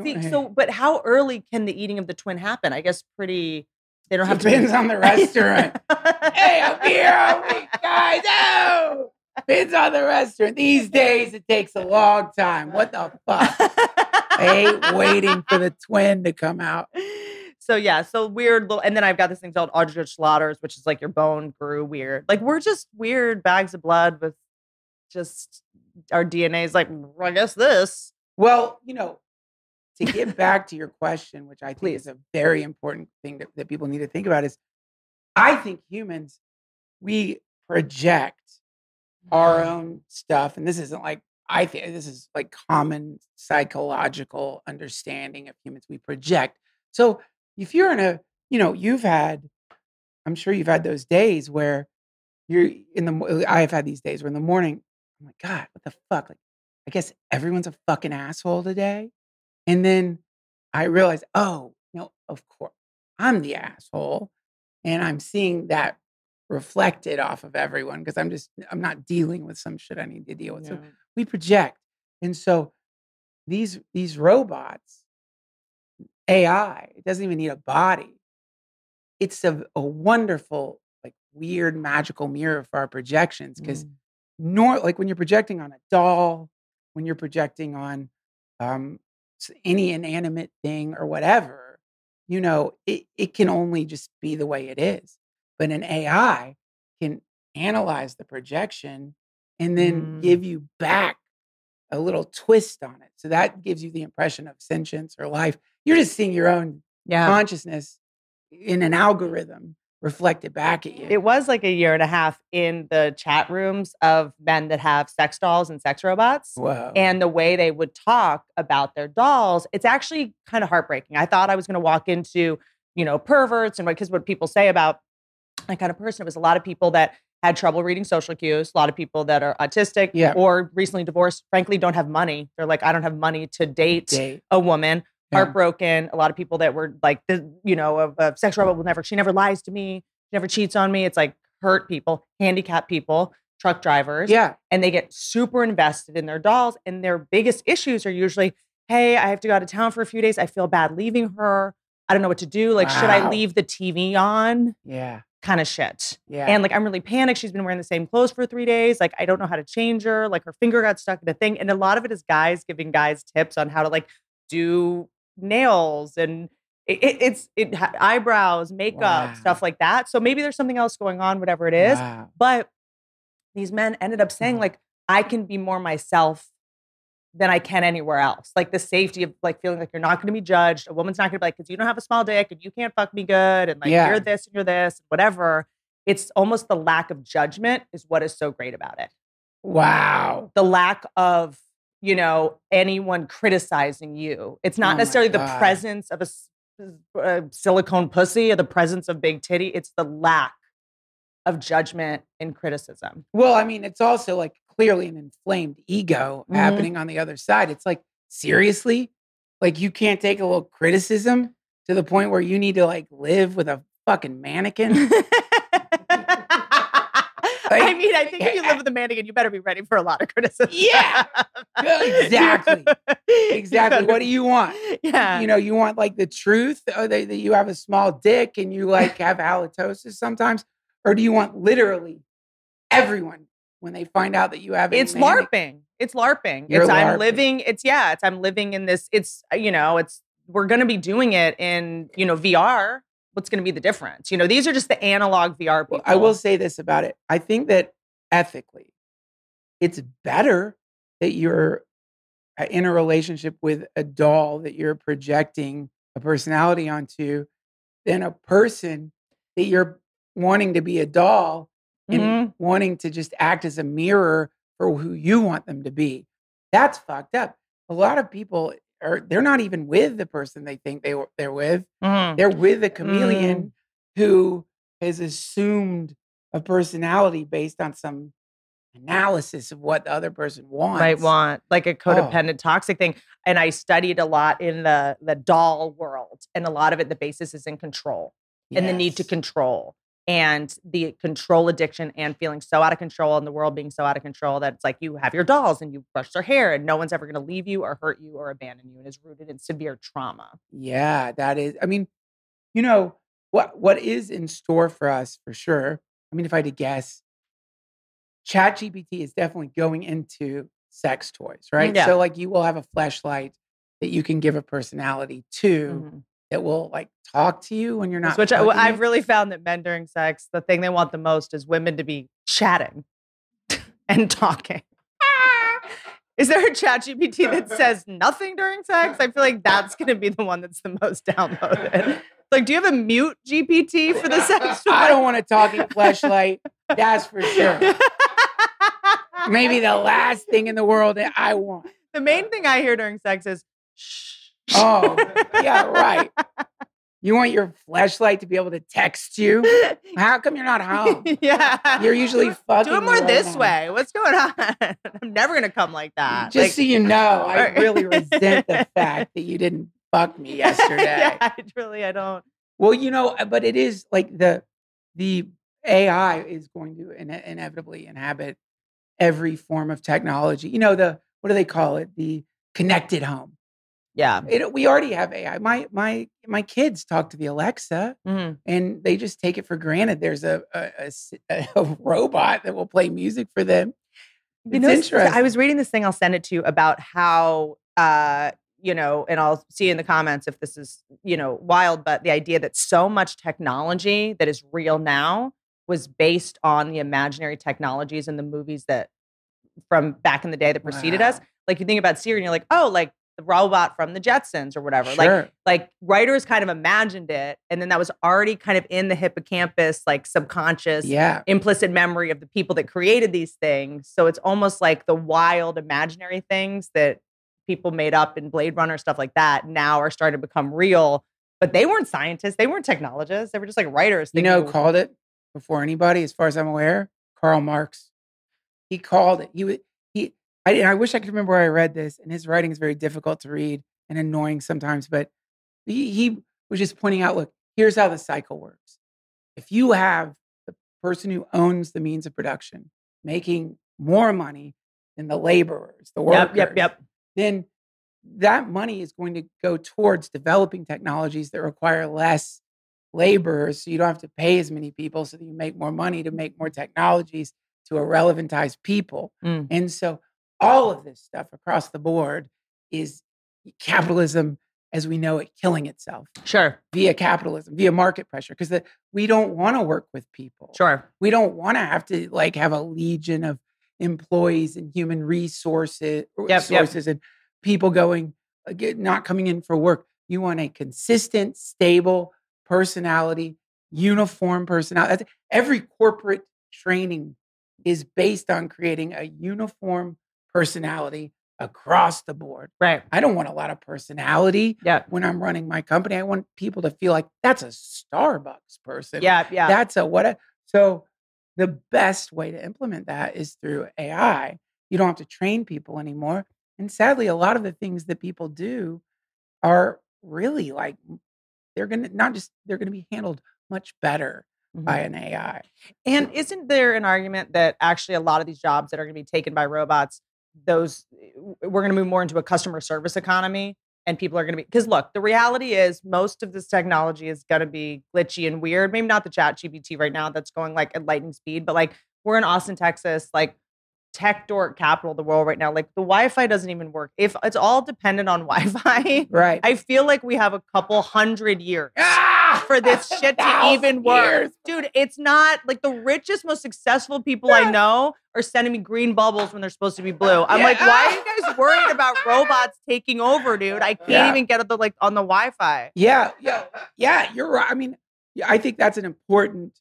See, so but how early can the eating of the twin happen? I guess pretty. They don't have Depends to on the restaurant. hey, I'm here all week, guys. Oh, depends on the restaurant. These days, it takes a long time. What the fuck? I hate waiting for the twin to come out. So yeah, so weird little, and then I've got this thing called Osgood-Schlatter's, which is like your bone grew weird. Like we're just weird bags of blood with just our DNA is like, I guess this. Well, you know, to get back to your question, which I think Please. is a very important thing that, that people need to think about, is I think humans, we project our mm-hmm. own stuff. And this isn't like, I think this is like common psychological understanding of humans. We project. So if you're in a, you know, you've had, I'm sure you've had those days where you're in the, I've had these days where in the morning, I'm like, God, what the fuck? Like, I guess everyone's a fucking asshole today. And then I realized, oh, no, of course, I'm the asshole. And I'm seeing that reflected off of everyone because I'm just, I'm not dealing with some shit I need to deal with. So we project. And so these these robots, AI, it doesn't even need a body. It's a, a wonderful, like weird magical mirror for our projections because Mm. nor like when you're projecting on a doll, when you're projecting on um, any inanimate thing or whatever, you know, it, it can only just be the way it is. But an AI can analyze the projection and then Mm. give you back a little twist on it. So that gives you the impression of sentience or life. You're just seeing your own yeah. consciousness in an algorithm reflected back at you. It was like a year and a half in the chat rooms of men that have sex dolls and sex robots. Whoa. and the way they would talk about their dolls it's actually kind of heartbreaking i thought i was going to walk into you know perverts and because what people say about that kind of person it was a lot of people that had trouble reading social cues a lot of people that are autistic Yeah. or recently divorced frankly don't have money they're like i don't have money to date Date. a woman Yeah. heartbroken a lot of people that were like the you know a, a sex robot will never she never lies to me she never cheats on me it's like hurt people handicapped people truck drivers Yeah. and they get super invested in their dolls. And their biggest issues are usually, hey, I have to go out of town for a few days. I feel bad leaving her. I don't know what to do. Like, should I leave the TV on? Yeah. Kind of shit. Yeah. And like, I'm really panicked. She's been wearing the same clothes for three days. Like, I don't know how to change her. Like, her finger got stuck in a thing. And a lot of it is guys giving guys tips on how to like do nails and it, it- it's it eyebrows, makeup, Wow. stuff like that. So maybe there's something else going on, whatever it is. Wow. But these men ended up saying, Mhm. like, I can be more myself than I can anywhere else. Like the safety of like feeling like you're not going to be judged. A woman's not going to be like, because you don't have a small dick and you can't fuck me good and like Yeah. you're this and you're this, whatever. It's almost the lack of judgment is what is so great about it. Wow. The lack of, you know, anyone criticizing you. It's Oh not my necessarily the presence of a uh, silicone pussy or the presence of big titty. It's the lack of judgment and criticism. Well, I mean, it's also like clearly an inflamed ego Mhm. happening on the other side. It's like, seriously? Like, you can't take a little criticism to the point where you need to like live with a fucking mannequin? I mean, I think if you eh, live eh with a mannequin, you better be ready for a lot of criticism. Yeah. Exactly. exactly. What do you want? Yeah. You know, you want like the truth uh, that that you have a small dick and you like have halitosis sometimes? Or do you want literally everyone when they find out that you have it's manic- LARPing. It's LARPing. You're it's I'm living. It's yeah. It's I'm living in this. It's uh, you know. It's we're gonna be doing it in you know VR. What's gonna be the difference? You know, these are just the analog VR people. Well, I will say this about it. I think that ethically, it's better that you're uh, in a relationship with a doll that you're projecting a personality onto than a person that you're wanting to be a doll and Mhm. wanting to just act as a mirror for who you want them to be. That's fucked up. A lot of people are they're not even with the person they think they they're with. Mhm. They're with a chameleon who has assumed a personality based on some analysis of what the other person wants. might want like a Oh. codependent toxic thing and i studied a lot in the the doll world and a lot of it the basis is in control and the need to control and the control addiction and feeling so out of control and the world being so out of control that it's like you have your dolls and you brush their hair and no one's ever going to leave you or hurt you or abandon you and is rooted in severe trauma Yeah, that is. I mean, you know what? What is in store for us for sure? I mean, if I had to guess, ChatGPT is definitely going into sex toys, right? yeah. So, like, you will have a flashlight that you can give a personality to Mhm. That will like talk to you when you're not. which I, i've really found that men during sex the thing they want the most is women to be chatting and talking Is there a chat GPT that says nothing during sex? I feel like that's going to be the one that's the most downloaded. Like, do you have a mute GPT for the sex toy? I don't want a talking flashlight. That's for sure. Maybe the last thing in the world that I want. the main thing I hear during sex is shh. Oh, yeah, right. You want your flashlight to be able to text you? How come you're not home? yeah. You're usually fucking. Do it more this way. What's going on? I'm never going to come like that. Just Like- so you know, I really resent the fact that you didn't fuck me yesterday. yeah, I really, I don't. Well, you know, uh, but it is like the the AI is going to ine- inevitably inhabit every form of technology. You know, the what do they call it? The connected home. Yeah. It, we already have AI. My my my kids talk to the Alexa, Mhm. and they just take it for granted. There's a a robot that will play music for them. You It's know, interesting. I was reading this thing. I'll send it to you about how, uh, you know, and I'll see in the comments if this is, you know, wild. But the idea that so much technology that is real now was based on the imaginary technologies in the movies that from back in the day that preceded us. Like you think about Siri, and you're like, oh, like the robot from the Jetsons or whatever. Like Sure. like writers kind of imagined it, and then that was already kind of in the hippocampus, like subconscious yeah. implicit memory of the people that created these things. So it's almost like the wild imaginary things that people made up in Blade Runner, stuff like that, now are starting to become real. But they weren't scientists, they weren't technologists, they were just like writers. You know, who called it before anybody, as far as I'm aware. Karl Marx. He called it. He would. I, and I wish I could remember where I read this. And his writing is very difficult to read and annoying sometimes. But he, he was just pointing out. Look, here's how the cycle works. If you have the person who owns the means of production making more money than the laborers, the workers, Yep, yep, yep. then that money is going to go towards developing technologies that require less laborers so you don't have to pay as many people so that you make more money to make more technologies to irrelevantize people Mm. and so all of this stuff across the board is capitalism as we know it killing itself Sure, via capitalism via market pressure because we don't want to work with people sure. we don't want to have to like have a legion of employees and human resources Yep, yep. resources and people going uh, not coming in for work. You want a consistent, stable personality, uniform personality. Every corporate training is based on creating a uniform personality across the board. Right. I don't want a lot of personality Yeah. when I'm running my company. I want people to feel like that's a Starbucks person. Yeah. Yeah. That's a what a so the best way to implement that is through AI. You don't have to train people anymore. And sadly, a lot of the things that people do are really like they're gonna not just they're gonna be handled much better Mhm. by an AI. And isn't there an argument that actually a lot of these jobs that are going to be taken by robots, those we're going to move more into a customer service economy and people are going to be because look, the reality is most of this technology is going to be glitchy and weird. Maybe not the chat GPT right now that's going like at lightning speed, but like we're in Austin, Texas, like tech dork capital of the world right now. Like the Wi-Fi doesn't even work. If it's all dependent on Wi-Fi, Right. I feel like we have a couple hundred years Ah! for this shit to even work. years. Dude, it's not like the richest, most successful people I know are sending me green bubbles when they're supposed to be blue. Uh, I'm Yeah. like, why are you guys worried about robots taking over, dude? I can't Yeah. even get at the like on the Wi-Fi. Yeah, yeah, yeah. You're right. I mean, I think that's an important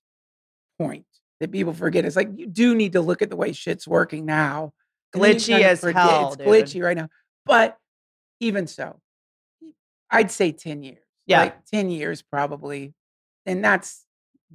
point that people forget. It's like you do need to look at the way shit's working now. and then you Glitchy as forget hell, It's dude. glitchy right now, but even so, I'd say ten years. Yeah. like ten years probably, and that's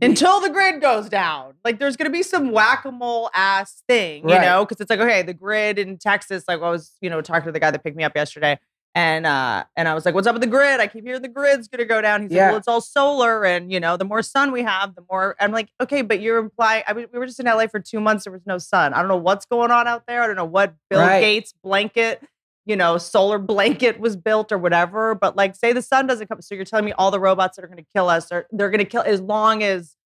Until the grid goes down. Like there's gonna be some whack-a-mole ass thing, you Right. know? Because it's like, okay, the grid in Texas, like I was, you know, talking to the guy that picked me up yesterday. And uh, and I was like, "What's up with the grid? I keep hearing the grid's gonna go down." He's like, "Well, it's all solar, and you know, the more sun we have, the more." I'm like, "Okay, but you're implying." I was, we were just in LA for two months. There was no sun. I don't know what's going on out there. I don't know what Bill Right. Gates blanket, you know, solar blanket was built or whatever. But like, say the sun doesn't come, so you're telling me all the robots that are gonna kill us are they're gonna kill as long as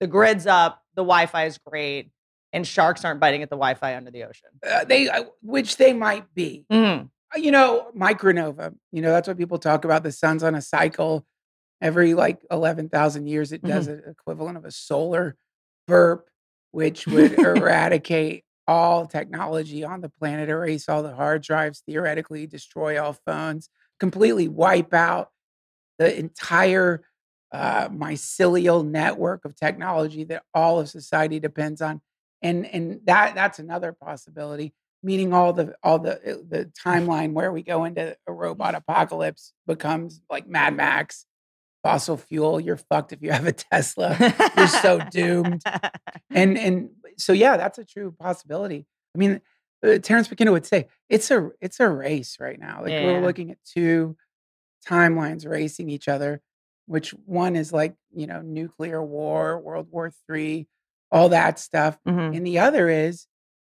the grid's up, the Wi-Fi is great, and sharks aren't biting at the Wi-Fi under the ocean. uh, they, uh, which they might be. Mhm. Uh, you know, micronova. You know, that's what people talk about. The sun's on a cycle. Every like 11,000 years, it does Mm-hmm. an equivalent of a solar burp, which would eradicate all technology on the planet, erase all the hard drives, theoretically destroy all phones, completely wipe out the entire uh, mycelial network of technology that all of society depends on. And and that that's another possibility meaning all the all the uh, the timeline where we go into a robot apocalypse becomes like Mad Max, fossil fuel. You're fucked if you have a Tesla. You're so doomed. And and so yeah, that's a true possibility. I mean, uh, Terence McKenna would say it's a it's a race right now. Like Yeah. we're looking at two timelines racing each other, which one is like you know nuclear war, World War Three, all that stuff, Mhm. and the other is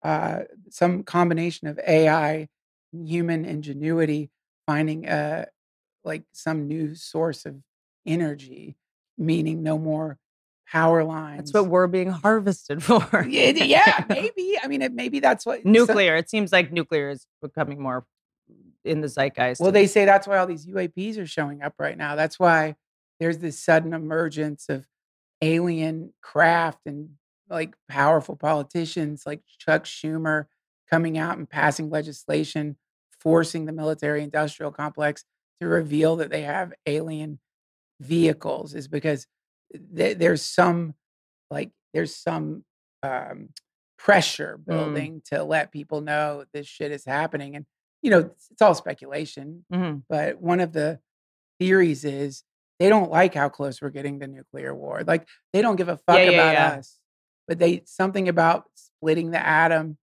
uh, some combination of AI, human ingenuity, finding uh, like some new source of energy, meaning no more power lines. That's what we're being harvested for. yeah, yeah, maybe. I mean, it, maybe that's what so- nuclear. It seems like nuclear is becoming more in the zeitgeist. well, they say that's why all these UAPs are showing up right now. That's why there's this sudden emergence of alien craft and like powerful politicians like Chuck Schumer coming out and passing legislation forcing the military industrial complex to reveal that they have alien vehicles is because th- there's some like there's some um, pressure building to let people know this shit is happening and you know it's, it's all speculation Mhm. but one of the theories is they don't like how close we're getting to nuclear war. Like they don't give a fuck Yeah, yeah, about yeah. us, but they something about splitting the atom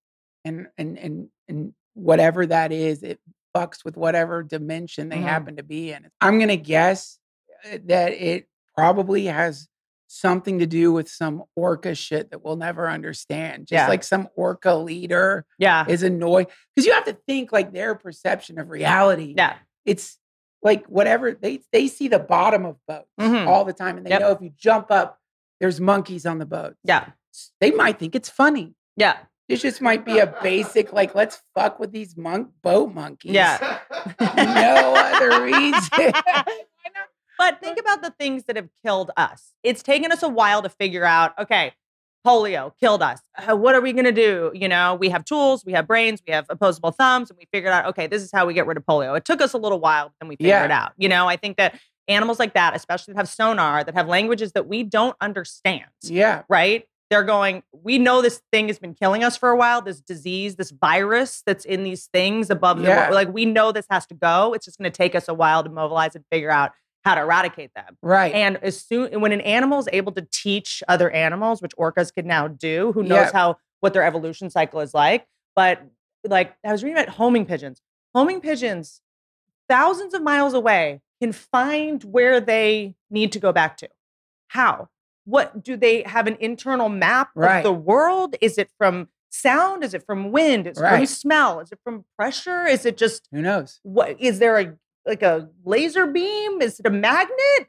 and and and and whatever that is, it fucks with whatever dimension they Mhm. happen to be in. I'm gonna guess uh, that it probably has something to do with some orca shit that we'll never understand. Just Yeah. like some orca leader yeah, is annoyed because you have to think like their perception of reality yeah, it's like whatever they they see the bottom of boats Mhm. all the time and they Yep. know if you jump up there's monkeys on the boat yeah, they might think it's funny yeah. this just might be a basic like let's fuck with these monk boat monkeys Yeah. no other reason But think about the things that have killed us. It's taken us a while to figure out, okay, polio killed us. Uh, what are we going to do? You know, we have tools, we have brains, we have opposable thumbs, and we figured out, okay, this is how we get rid of polio. It took us a little while, and we figured Yeah. it out. You know, I think that animals like that, especially that have sonar, that have languages that we don't understand, Yeah. right? They're going, we know this thing has been killing us for a while, this disease, this virus that's in these things above the world. Like, we know this has to go. It's just going to take us a while to mobilize and figure out how to eradicate them. Right. And as soon when an animal is able to teach other animals, which orcas can now do, who knows Yeah. how what their evolution cycle is like. But like I was reading about homing pigeons. Homing pigeons, thousands of miles away, can find where they need to go back to. How? What do they have an internal map Right. of the world? Is it from sound? Is it from wind? Is it from smell? Is it from pressure? Is it just Who knows? what is there a like a laser beam? Is it a magnet?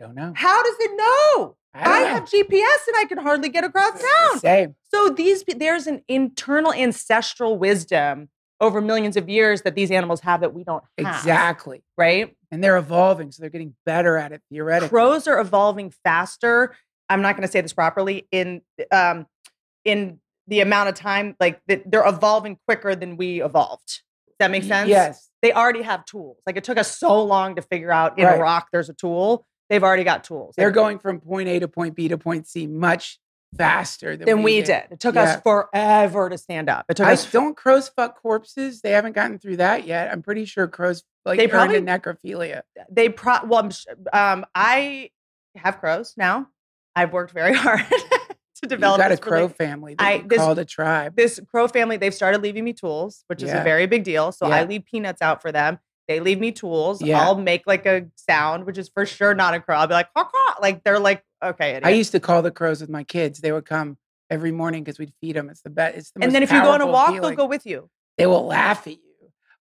Don't know. How does it know? I, I, know. have GPS and I can hardly get across town. Same. So these there's an internal ancestral wisdom over millions of years that these animals have that we don't have. Exactly. Right? And they're evolving, so they're getting better at it theoretically. Crows are evolving faster. I'm not going to say this properly in um in the amount of time like that they're evolving quicker than we evolved. Does that make Y- sense? Yes. They already have tools. Like it took us so long to figure out in Right. a rock there's a tool. They've already got tools. They're going from point A to point B to point C much faster than, than we did. It took Yeah. us forever to stand up. It took I us don't crows fuck corpses. They haven't gotten through that yet. I'm pretty sure crows like They they probably- necrophilia. they pro well um I have crows now. I've worked very hard to You develop got a crow family I- you this- called a tribe. this crow family they've started leaving me tools, which is a very big deal. So I leave peanuts out for them. They leave me tools. Yeah. I'll make like a sound, which is for sure not a crow. I'll be like, caw, caw. like they're like, okay. I used to call the crows with my kids. They would come every morning because we'd feed them. It's the best. It's the and then if you go on a walk, feeling. they'll go with you. They will laugh at you.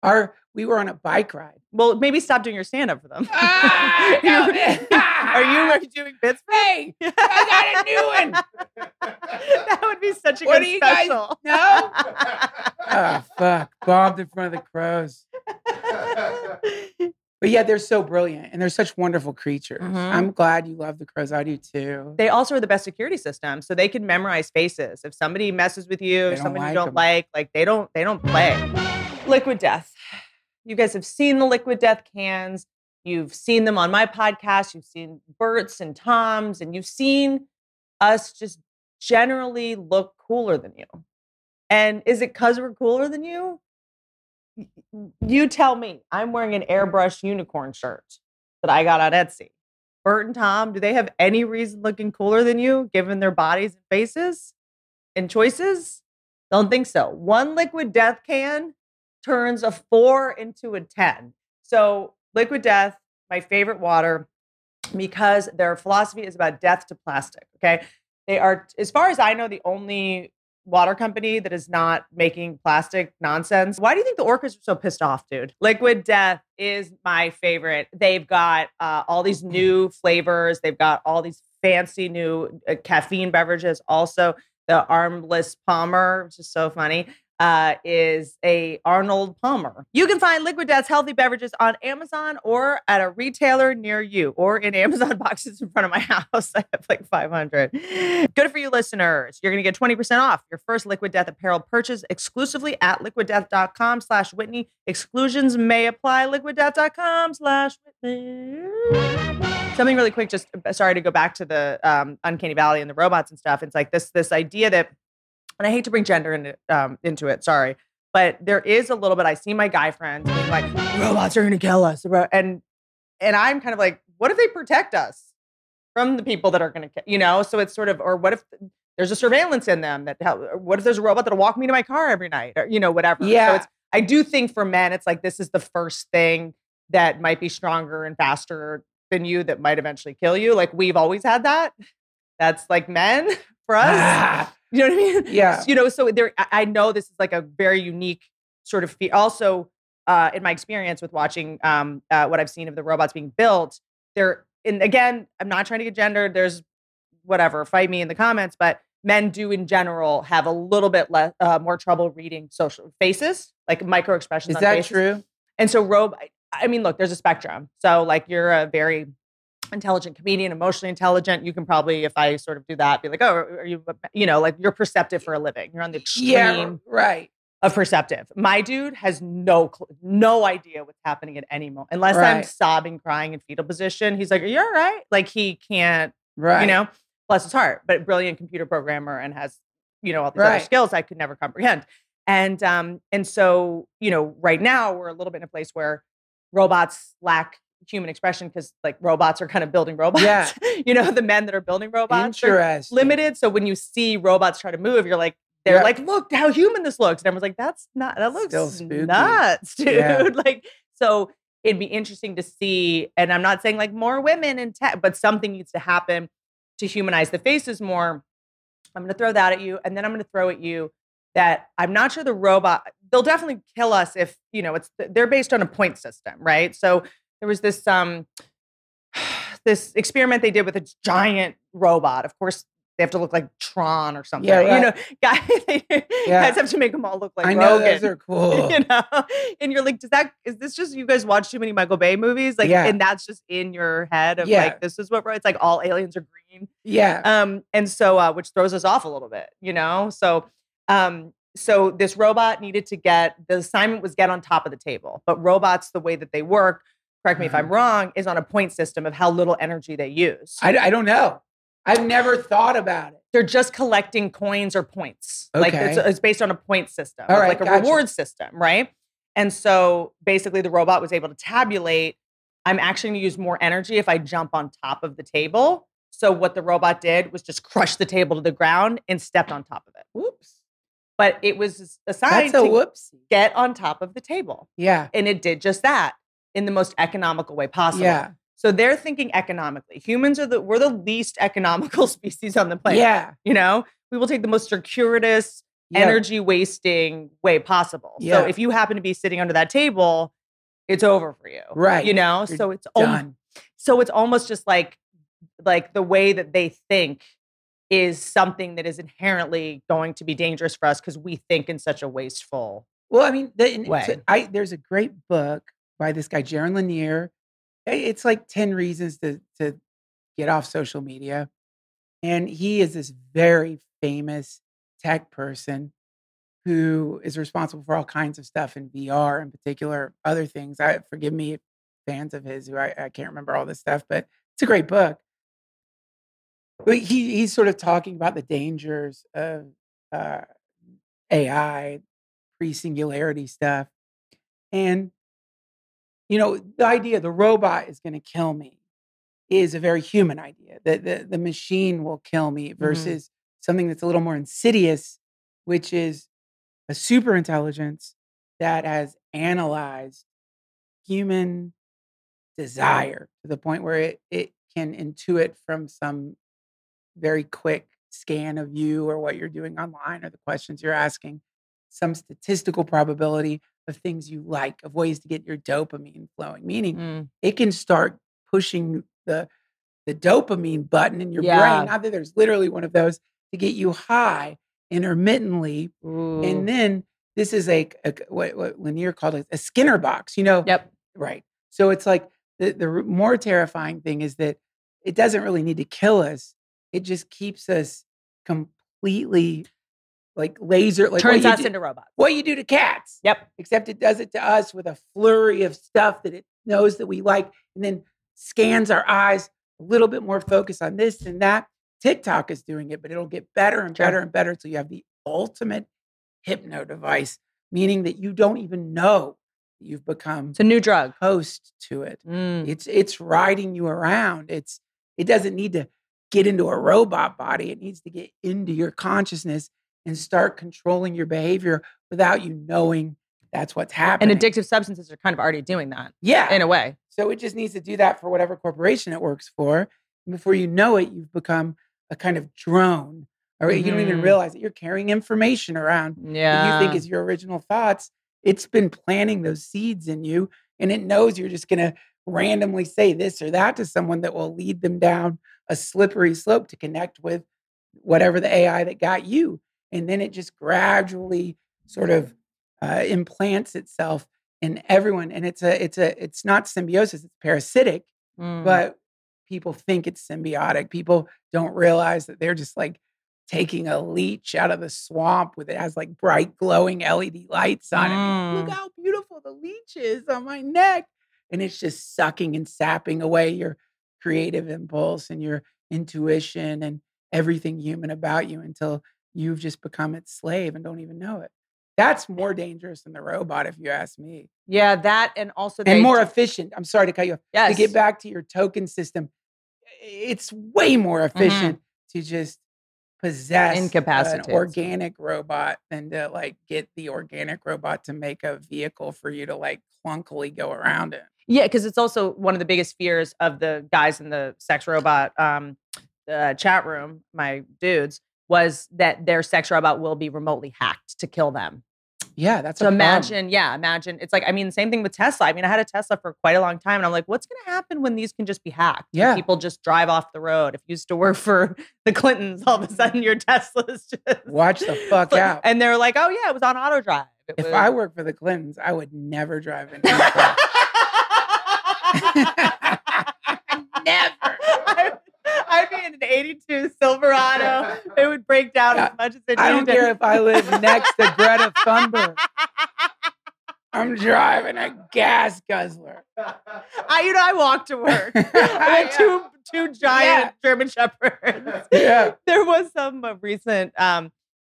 Our we were on a bike ride. Well, maybe stop doing your stand up for them. Ah, You- no. Are you are you doing bits? for Hey, I got a new one. that would be such a What good do you guys special. know? Oh fuck! Bombed in front of the crows. But yeah, they're so brilliant and they're such wonderful creatures. Mhm. I'm glad you love the crows. I do too. they also are the best security system, so they can memorize faces. If somebody messes with you, They or don't somebody you like don't 'em. like, like they don't they don't play. Liquid Death. You guys have seen the Liquid Death cans. You've seen them on my podcast. You've seen Bert's and Tom's, and you've seen us just generally look cooler than you. And is it because we're cooler than you? You tell me. I'm wearing an airbrush unicorn shirt that I got on Etsy. Bert and Tom, do they have any reason looking cooler than you, given their bodies and faces and choices? Don't think so. One liquid death can turns a four into a 10. So, liquid death, my favorite water, because their philosophy is about death to plastic. Okay. They are, as far as I know, the only water company that is not making plastic nonsense. Why do you think the orcas are so pissed off, dude? Liquid Death is my favorite. They've got uh, all these new flavors. They've got all these fancy new uh, caffeine beverages. Also, the Armless Palmer, which is so funny, uh, is a Arnold Palmer. You can find Liquid Death's healthy beverages on Amazon or at a retailer near you, or in Amazon boxes in front of my house. I have like 500. Good for you, listeners. You're going to get 20% off your first Liquid Death apparel purchase exclusively at liquiddeath.com slash Whitney. Exclusions may apply. Liquiddeath.com slash Whitney. Something really quick, just uh, sorry to go back to the um, Uncanny Valley and the robots and stuff. It's like this this idea that, and I hate to bring gender into um, into it, sorry, but there is a little bit. I see my guy friends being like, robots are going to kill us, and and I'm kind of like, what if they protect us from the people that are going to, kill, you know? So it's sort of, or what if there's a surveillance in them that, help, what if there's a robot that'll walk me to my car every night, or you know, whatever. So Yeah. it's, I do think for men, it's like this is the first thing that might be stronger and faster than you that might eventually kill you. Like we've always had that. That's like men for us. You know what I mean? yeah. you know so there I- know this is like a very unique sort of fe- also uh in my experience with watching um uh, what i've seen of the robots being built there and again i'm not trying to get gendered there's whatever fight me in the comments but men do in general have a little bit less uh, more trouble reading social faces like micro expressions Is on that faces. true? and so robe i mean look there's a spectrum so like you're a very intelligent comedian, emotionally intelligent. You can probably, if I sort of do that, be like, oh, are you, you know, like you're perceptive for a living. You're on the extreme Yeah, right. of perceptive. My dude has no no idea what's happening at any moment unless I'm sobbing, crying in fetal position. He's like, "Are you all right?" Like he can't, Right. you know. Bless his heart, but brilliant computer programmer and has you know all these other skills I could never comprehend. And um and so you know right now we're a little bit in a place where robots lack human expression because like robots are kind of building robots. Yeah. you know the men that are building robots. they're limited. So when you see robots try to move, you're like, they're Yeah. like, look how human this looks. And everyone's like, that's not, that looks nuts, dude. Yeah. like, so it'd be interesting to see. And I'm not saying like more women in tech, but something needs to happen to humanize the faces more. I'm going to throw that at you. And then I'm going to throw at you that I'm not sure the robot, they'll definitely kill us if, you know, it's, they're based on a point system, right? So there was this, um, this experiment they did with a giant robot. Of course, they have to look like Tron or something. Yeah, You know, right. guys, Yeah. guys have to make them all look like I know Rogan. those are cool. You know, and you're like, does that is this just you guys watch too many Michael Bay movies? Like, Yeah. and that's just in your head of Yeah. like, this is what it's like. All aliens are green, Yeah. um, and so uh, which throws us off a little bit, you know. So, um, so this robot needed to get the assignment was get on top of the table, but robots, the way that they work, correct me if I'm mm-hmm. wrong, is on a point system of how little energy they use. I, I don't know. I've never thought about it. they're just collecting coins or points. Like it's, Okay. it's based on a point system, right, like a gotcha. reward system, right? And so basically, the robot was able to tabulate. I'm actually going to use more energy if I jump on top of the table. So what the robot did was just crush the table to the ground and stepped on top of it. Whoops. But it was assigned That's a to whoopsie. get on top of the table, Yeah. and it did just that in the most economical way possible. Yeah. So they're thinking economically. Humans are the we're the least economical species on the planet. Yeah. You know, we will take the most circuitous, energy wasting way possible. Yeah. So if you happen to be sitting under that table, it's over for you. Right. You know, You're so it's al- Done. so it's almost just like like the way that they think is something that is inherently going to be dangerous for us because we think in such a wasteful. Well, I mean, the, Way. I there's a great book by this guy Jaron Lanier. It's like ten reasons to to get off social media, and he is this very famous tech person who is responsible for all kinds of stuff in VR, in particular, other things. I forgive me, fans of his who I, I can't remember all this stuff, but it's a great book. But he he's sort of talking about the dangers of uh, AI, pre-singularity stuff, and you know the idea the robot is going to kill me is a very human idea. That the, the machine will kill me mm-hmm. versus something that's a little more insidious, which is a super intelligence that has analyzed human desire to the point where it, it can intuit from some very quick scan of you or what you're doing online or the questions you're asking some statistical probability of things you like of ways to get your dopamine flowing meaning Mm. it can start pushing the the dopamine button in your Yeah. brain not that there's literally one of those to get you high intermittently Ooh. and then this is a, a what, what Lanier called it a Skinner box. You know, yep. right? So it's like the the more terrifying thing is that it doesn't really need to kill us. It just keeps us completely like laser. Like Turns us do- into robots. what you do to cats. Yep. Except it does it to us with a flurry of stuff that it knows that we like, and then scans our eyes a little bit more focused on this and that. TikTok is doing it, but it'll get better and Sure. better and better until you have the ultimate hypno device, meaning that you don't even know you've become It's a new drug. host to it. Mm. It's it's riding you around. It's it doesn't need to get into a robot body. It needs to get into your consciousness and start controlling your behavior without you knowing that's what's happening. And addictive substances are kind of already doing that yeah. in a way. so it just needs to do that for whatever corporation it works for. And before you know it, you've become a kind of drone. Or you don't even Mhm. realize that you're carrying information around that Yeah. you think is your original thoughts, it's been planting those seeds in you and it knows you're just going to randomly say this or that to someone that will lead them down a slippery slope to connect with whatever the AI that got you. And then it just gradually sort of uh, implants itself in everyone. And it's a, it's a, it's not symbiosis, it's parasitic, Mm. but people think it's symbiotic. People don't realize that they're just like taking a leech out of the swamp with it has like bright glowing LED lights on it. Mm. Look how beautiful the leech is on my neck. And it's just sucking and sapping away your creative impulse and your intuition and everything human about you until you've just become its slave and don't even know it. That's more dangerous than the robot, if you ask me. Yeah, that and also And more do- efficient. I'm sorry to cut you off. yes. To get back to your token system, it's way more efficient to just possess an organic robot than to like get the organic robot to make a vehicle for you to like clunkily go around in. Yeah, because it's also one of the biggest fears of the guys in the sex robot um, uh, chat room, my dudes, was that their sex robot will be remotely hacked to kill them. Yeah, that's So imagine, yeah, imagine. It's like, I mean, same thing with Tesla. I mean, I had a Tesla for quite a long time, and I'm like, what's going to happen when these can just be hacked? Yeah. people just drive off the road. If you used to work for the Clintons, all of a sudden your Tesla's just Watch the fuck out. And they're like, oh yeah, it was on auto drive. It If was- I worked for the Clintons, I would never drive car. never. I'd be in an 82 Silverado. It would break down as much as it I don't care if I live next to Greta Thunberg. I'm driving a gas guzzler. I, you know, I walk to work. I had two two giant German shepherds. Yeah. There was some uh, recent um,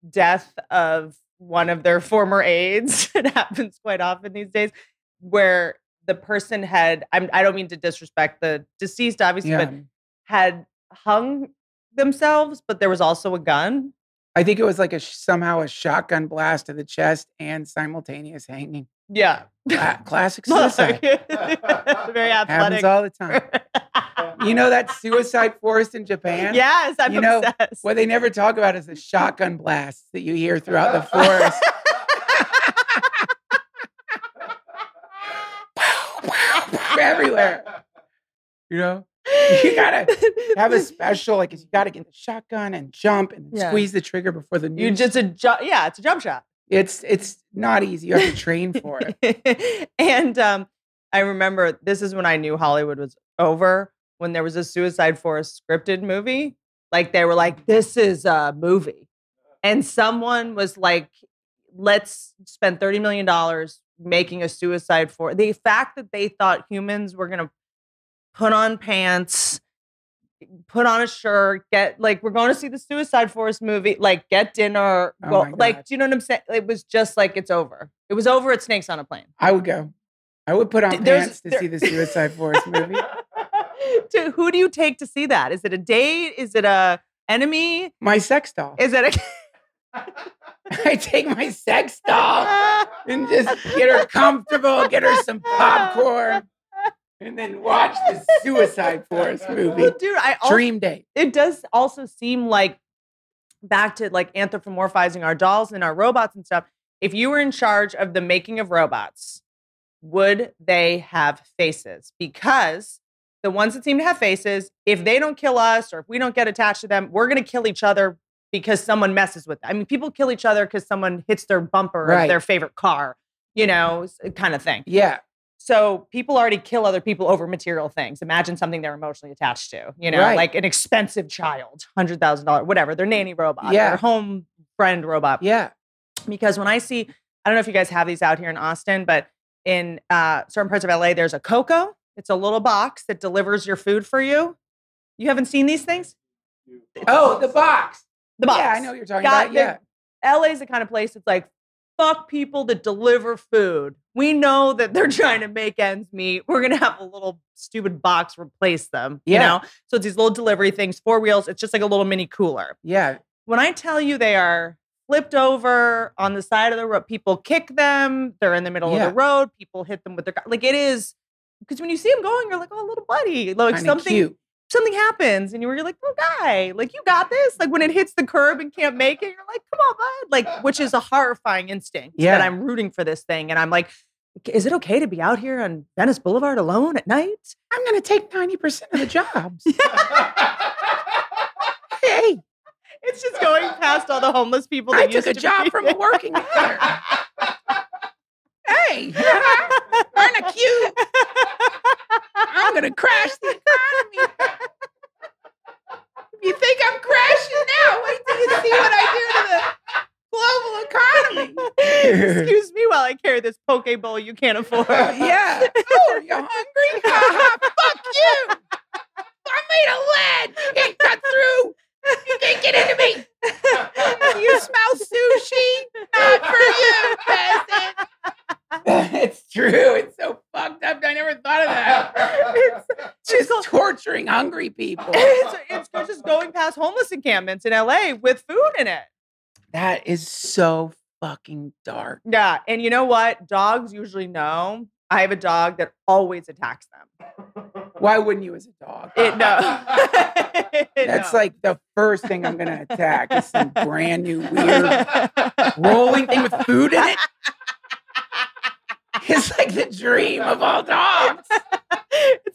death of one of their former aides. it happens quite often these days, where the person had. I'm, I don't mean to disrespect the deceased, obviously, Yeah. but had hung themselves, but there was also a gun. I think it was like a somehow a shotgun blast to the chest and simultaneous hanging. Yeah. Cla- classic suicide. Very athletic. Happens all the time. You know that suicide forest in Japan? yes, I'm You know, obsessed. What they never talk about is the shotgun blasts that you hear throughout the forest. Everywhere. You know? You gotta have a special, like, you gotta get the shotgun and jump and Yeah. squeeze the trigger before the You just a ju- yeah, it's a jump shot. it's it's not easy. You have to train for it. and um, I remember this is when I knew Hollywood was over. When there was a Suicide Forest scripted movie, like they were like, "This is a movie," and someone was like, "Let's spend thirty million dollars making a Suicide for The fact that they thought humans were gonna put on pants, put on a shirt, get like we're going to see the Suicide Forest movie, like get dinner, Oh go like do you know what I'm saying? It was just like it's over. It was over at Snakes on a Plane. I would go. I would put on there's- pants to there- see the Suicide Forest movie. to, who do you take to see that? Is it a date? Is it a enemy? My sex doll. Is it a I take my sex doll and just get her comfortable, get her some popcorn, and then watch the Suicide Forest movie. Dude, I also, Dream date. it does also seem like back to like anthropomorphizing our dolls and our robots and stuff. If you were in charge of the making of robots, would they have faces? Because the ones that seem to have faces, if they don't kill us or if we don't get attached to them, we're going to kill each other because someone messes with them. I mean, people kill each other because someone hits their bumper of their favorite car, you know, kind of thing. Yeah. So people already kill other people over material things. Imagine something they're emotionally attached to, you know, Right. like an expensive child, hundred thousand dollars, whatever, their nanny robot, Yeah. their home friend robot. Yeah. Because when I see, I don't know if you guys have these out here in Austin, but in uh, certain parts of LA, there's a Coco. It's a little box that delivers your food for you. You haven't seen these things? Oh, the box. The box. Yeah, I know what you're talking Got about. Yeah. the- LA is the kind of place that's like, fuck people that deliver food. We know that they're trying to make ends meet. We're gonna have a little stupid box replace them. You Yeah. know? So it's these little delivery things, four wheels. It's just like a little mini cooler. Yeah. When I tell you they are flipped over on the side of the road, people kick them. They're in the middle Yeah. of the road. People hit them with their car. Like it is because when you see them going, you're like, oh, little buddy. Like Kinda something cute. something happens and you were like, oh guy, like you got this. Like when it hits the curb and can't make it, you're like, come on, bud. Like, which is a horrifying instinct Yeah. that I'm rooting for this thing. And I'm like, is it okay to be out here on Venice Boulevard alone at night? I'm going to take 90% of the jobs. hey, it's just going past all the homeless people that I used took a to job from a working mother. hey, earn a cube. I'm going to crash the economy. You think I'm crashing now, wait till you see what I do to the global economy? Excuse me while I carry this poke bowl you can't afford. yeah. Oh, you're you hungry? Ha, ha, fuck you. I'm made of lead. You can't cut through. You can't get into me. You smell sushi? Not for you, peasant. it's true. It's so fucked up. I never thought of that. It's Just torturing hungry people. it's, it's it's just going past homeless encampments in LA with food in it. That is so fucking dark. Yeah, and you know what? Dogs usually know. I have a dog that always attacks them. Why wouldn't you as a dog? It no. That's like the first thing I'm going to attack is some brand new weird rolling thing with food in it. It's like the dream of all dogs.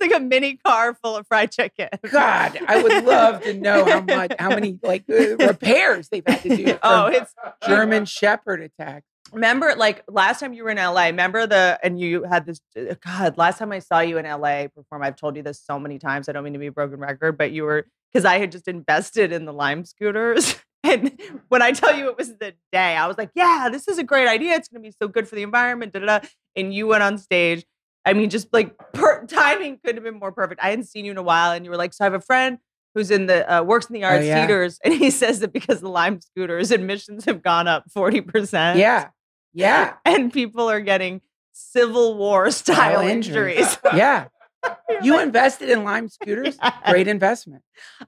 It's like a mini car full of fried chicken. God, I would love to know how much, how many like uh, repairs they've had to do. Oh, it's German Shepherd attack. remember like last time you were in LA, remember the and you had this uh, God, last time I saw you in LA perform, I've told you this so many times. I don't mean to be a broken record, but you were because I had just invested in the Lime scooters. And when I tell you it was the day, I was like, yeah, this is a great idea. It's going to be so good for the environment. Da, da, da. And you went on stage. I mean, just like per- timing couldn't have been more perfect. I hadn't seen you in a while. And you were like, so I have a friend who's in the, uh, works in the arts yeah. theaters. And he says that because the Lime scooters, admissions have gone up 40%. Yeah. Yeah. And people are getting Civil War style injuries. injuries. Yeah. You invested in Lime scooters? Yeah. Great investment.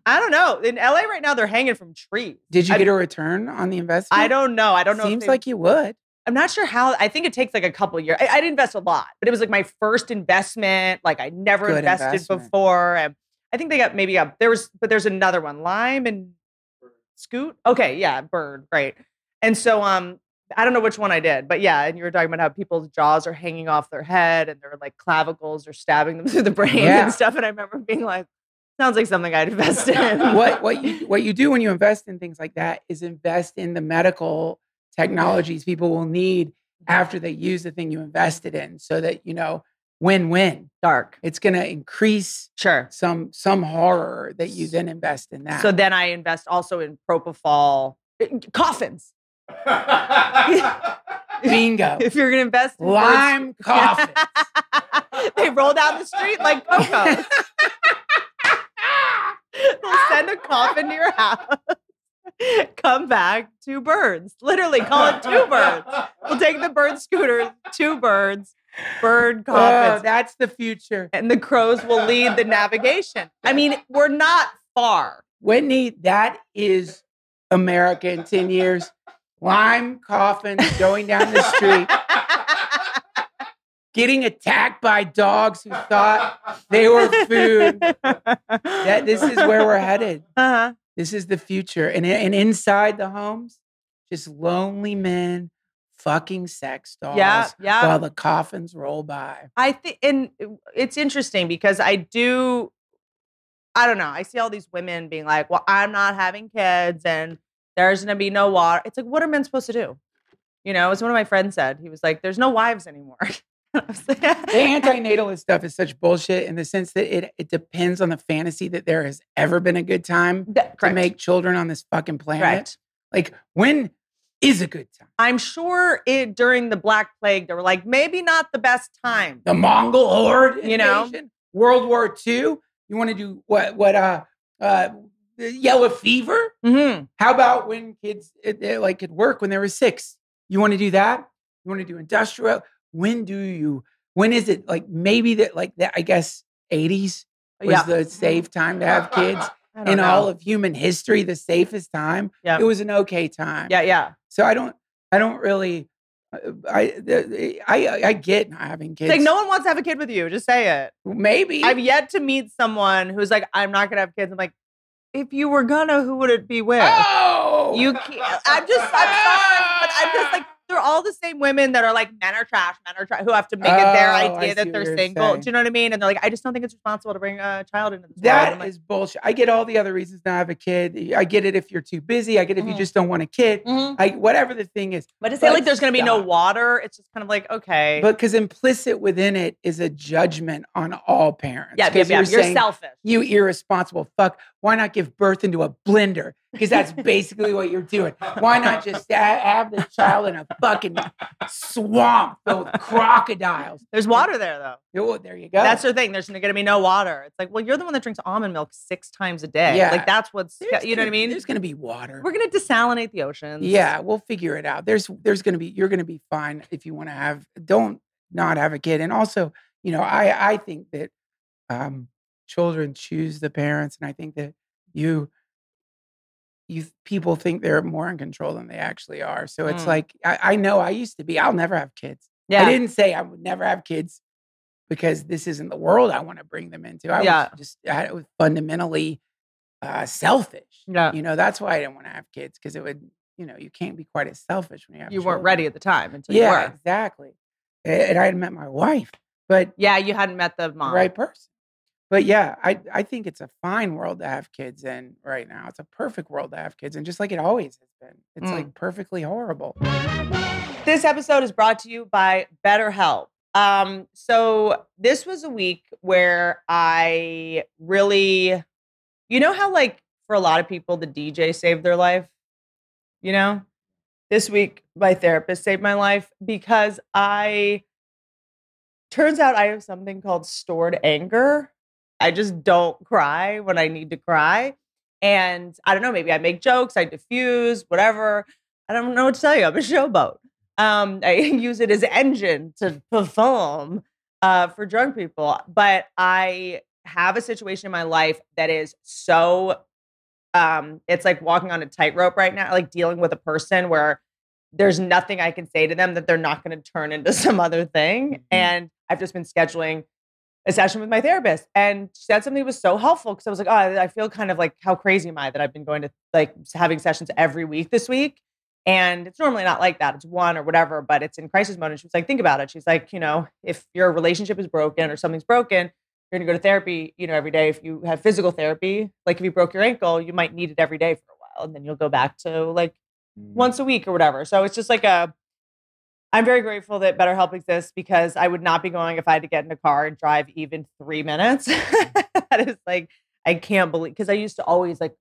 I don't know. In LA right now, they're hanging from trees. Did you I- get a return on the investment? I don't know. I don't know. if Seems they- like you would. I'm not sure how. I think it takes like a couple years. I, didn't invest a lot, but it was like my first investment. Like I never Good invested investment. before, and I think they got maybe got there was, but there's another one, Lime and Scoot. Okay, yeah, Bird, right. And so, um, I don't know which one I did, but yeah, and you were talking about how people's jaws are hanging off their head and their like clavicles are stabbing them through the brain Yeah. and stuff. And I remember being like, sounds like something I'd invest in. what what you what you do when you invest in things like that is invest in the medical technologies people will need after they use the thing you invested in so that you know win-win Dark, it's going to increase sure. some some horror that you then invest in that So then I invest also in propofol eh, coffins. bingo if you're gonna invest in birds- lime coffins they roll down the street like cocos. They'll send a coffin to your house. Come back, two birds. Literally, call it two birds. We'll take the bird scooters, two birds, bird coffins. oh, coffins, that's the future and the crows will lead the navigation. I mean, we're not far. whitney that is america in 10 years lime coffins going down the street getting attacked by dogs who thought they were food. That this is where we're headed. Uh-huh. This is the future. And, and inside the homes, just lonely men fucking sex dolls Yeah, yeah. while the coffins roll by. I think, and uh, it's interesting because I do, I don't know. I see all these women being like, "Well, I'm not having kids, and there's gonna be no water." It's like, what are men supposed to do? You know, as one of my friends said, he was like, "There's no wives anymore." I was like, The antinatalist stuff is such bullshit in the sense that it, it depends on the fantasy that there has ever been a good time That- to make children on this fucking planet. Correct. Like, when is a good time? I'm sure it during the Black Plague, they were like, maybe not the best time. The Mongol horde, You know? World War II. You want to do what? What? Uh, uh, the yellow fever. hmm How about when kids it, it, like could work when they were six? You want to do that? You want to do industrial? When do you? When is it like maybe that like that? I guess eighties was Yeah. the safe time to have kids in know. all of human history. The safest time. Yeah. It was an okay time. yeah, yeah. So I don't. I don't really. uh, I I I get not having It's kids. like no one wants to have a kid with you. Just say it. Maybe I've yet to meet someone who's like, I'm not gonna have kids. I'm like, if you were gonna, who would it be with? Oh, You can't. I'm just. I'm sorry, but I'm just like they're all the same women that are like men are trash, men are trash, who have to make it their Oh, I idea see that what they're you're single. saying. Do you know what I mean? And they're like, I just don't think it's responsible to bring a child into this world. That I'm like, is bullshit. I get all the other reasons not to have a kid. I get it if you're too busy. I get it if you Mhm. just don't want a kid. mhm. I whatever the thing is. But to say But like there's gonna be no stop. water, it's just kind of like okay, But because implicit within it is a judgment on all parents. yeah, yeah, 'Cause yeah. you're You're saying, selfish. You irresponsible fuck. Why not give birth into a blender? Because that's basically what you're doing. Why not just have the child in a fucking swamp filled with crocodiles? There's water there though. Oh, there you go. That's the thing. There's going to be no water. It's like, well, you're the one that drinks almond milk six times a day. Yeah. Like that's what's, There's you know what I mean? There's going to be water. We're going to desalinate the oceans. Yeah, we'll figure it out. There's there's going to be you're going to be fine if you want to have don't not have a kid. And also, you know, I I think that um children choose the parents and I think that you you people think they're more in control than they actually are. So it's Mm. like I, I know I used to be. I'll never have kids. Yeah. I didn't say I would never have kids because this isn't the world I want to bring them into. I Yeah. was just I was fundamentally uh, selfish. Yeah. You know, that's why I didn't want to have kids because it would, you know, you can't be quite as selfish when you have You weren't ready at the time until Yeah, you were. exactly. And I had met my wife, but Yeah. You hadn't met the the mom. right person. But yeah, I I think it's a fine world to have kids in right now. It's a perfect world to have kids in, just like it always has been. It's Mm. like perfectly horrible. This episode is brought to you by BetterHelp. Um, so this was a week where I really, you know how like for a lot of people the DJ saved their life. You know, this week my therapist saved my life because I turns out I have something called stored anger. I just don't cry when I need to cry. And I don't know, maybe I make jokes, I diffuse, whatever. I don't know what to tell you. I'm a showboat. Um, I use it as engine to perform uh, for drunk people. But I have a situation in my life that is so, um, it's like walking on a tightrope right now, like dealing with a person where there's nothing I can say to them that they're not going to turn into some other thing. Mhm. And I've just been scheduling a session with my therapist. And she said something that was so helpful because I was like, oh, I feel kind of like, how crazy am I that I've been going to like having sessions every week this week? And it's normally not like that. It's one or whatever, but it's in crisis mode. And she was like, think about it. She's like, you know, if your relationship is broken or something's broken, you're gonna go to therapy, you know, every day. If you have physical therapy, like if you broke your ankle, you might need it every day for a while. And then you'll go back to like Mm. once a week or whatever. So it's just like a I'm very grateful that BetterHelp exists because I would not be going if I had to get in a car and drive even three minutes. Mm-hmm. that is like I can't believe because I used to always like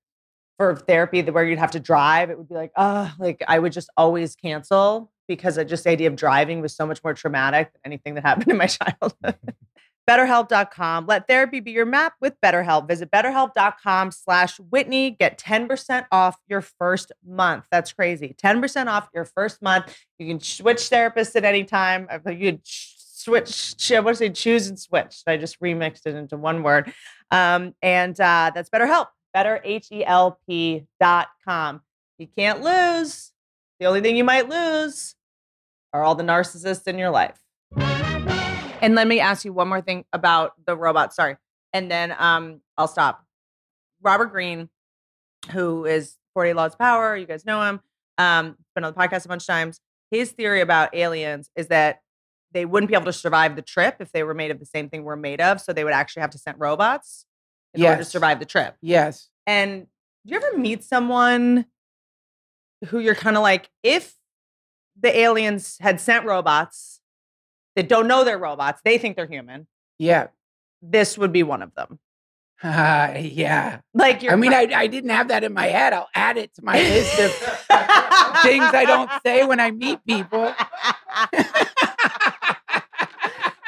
for therapy that where you'd have to drive, it would be like, oh, like I would just always cancel because I just the idea of driving was so much more traumatic than anything that happened in my childhood. BetterHelp.com. Let therapy be your map with BetterHelp. Visit BetterHelp.com slash Whitney. Get 10% off your first month. That's crazy. 10% off your first month. You can switch therapists at any time. You ch- switch, I do I say, choose and switch. I just remixed it into one word. Um, and uh, that's BetterHelp. Better, H-E-L-P dot com. You can't lose. The only thing you might lose are all the narcissists in your life. And let me ask you one more thing about the robot. Sorry. And then um, I'll stop. Robert Greene, who is 40 Laws of Power, you guys know him, um, been on the podcast a bunch of times. His theory about aliens is that they wouldn't be able to survive the trip if they were made of the same thing we're made of. So they would actually have to send robots in order to survive the trip. Yes. And do you ever meet someone who you're kind of like, if the aliens had sent robots that don't know they're robots, they think they're human, Yeah. this would be one of them. Uh, yeah. Like you're I mean, I, I didn't have that in my head. I'll add it to my list of things I don't say when I meet people.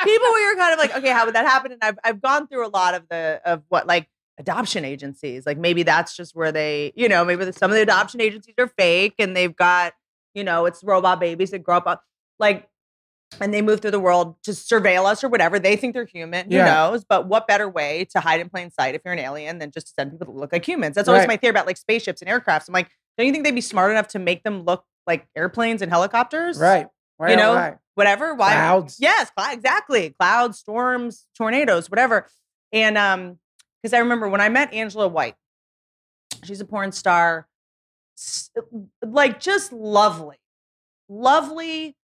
people where you're kind of like, okay, how would that happen? And I've I've gone through a lot of the of what like adoption agencies. Like maybe that's just where they, you know, maybe the- some of the adoption agencies are fake and they've got, you know, it's robot babies that grow up like and they move through the world to surveil us or whatever. They think they're human. Who Yeah. knows? But what better way to hide in plain sight if you're an alien than just to send people that look like humans? That's always Right. my theory about like spaceships and aircrafts. I'm like, don't you think they'd be smart enough to make them look like airplanes and helicopters? right. Why You know? Whatever. Why? Clouds. Yes, clou- exactly. Clouds, storms, tornadoes, whatever. And um, because I remember when I met Angela White, she's a porn star, like just lovely, lovely.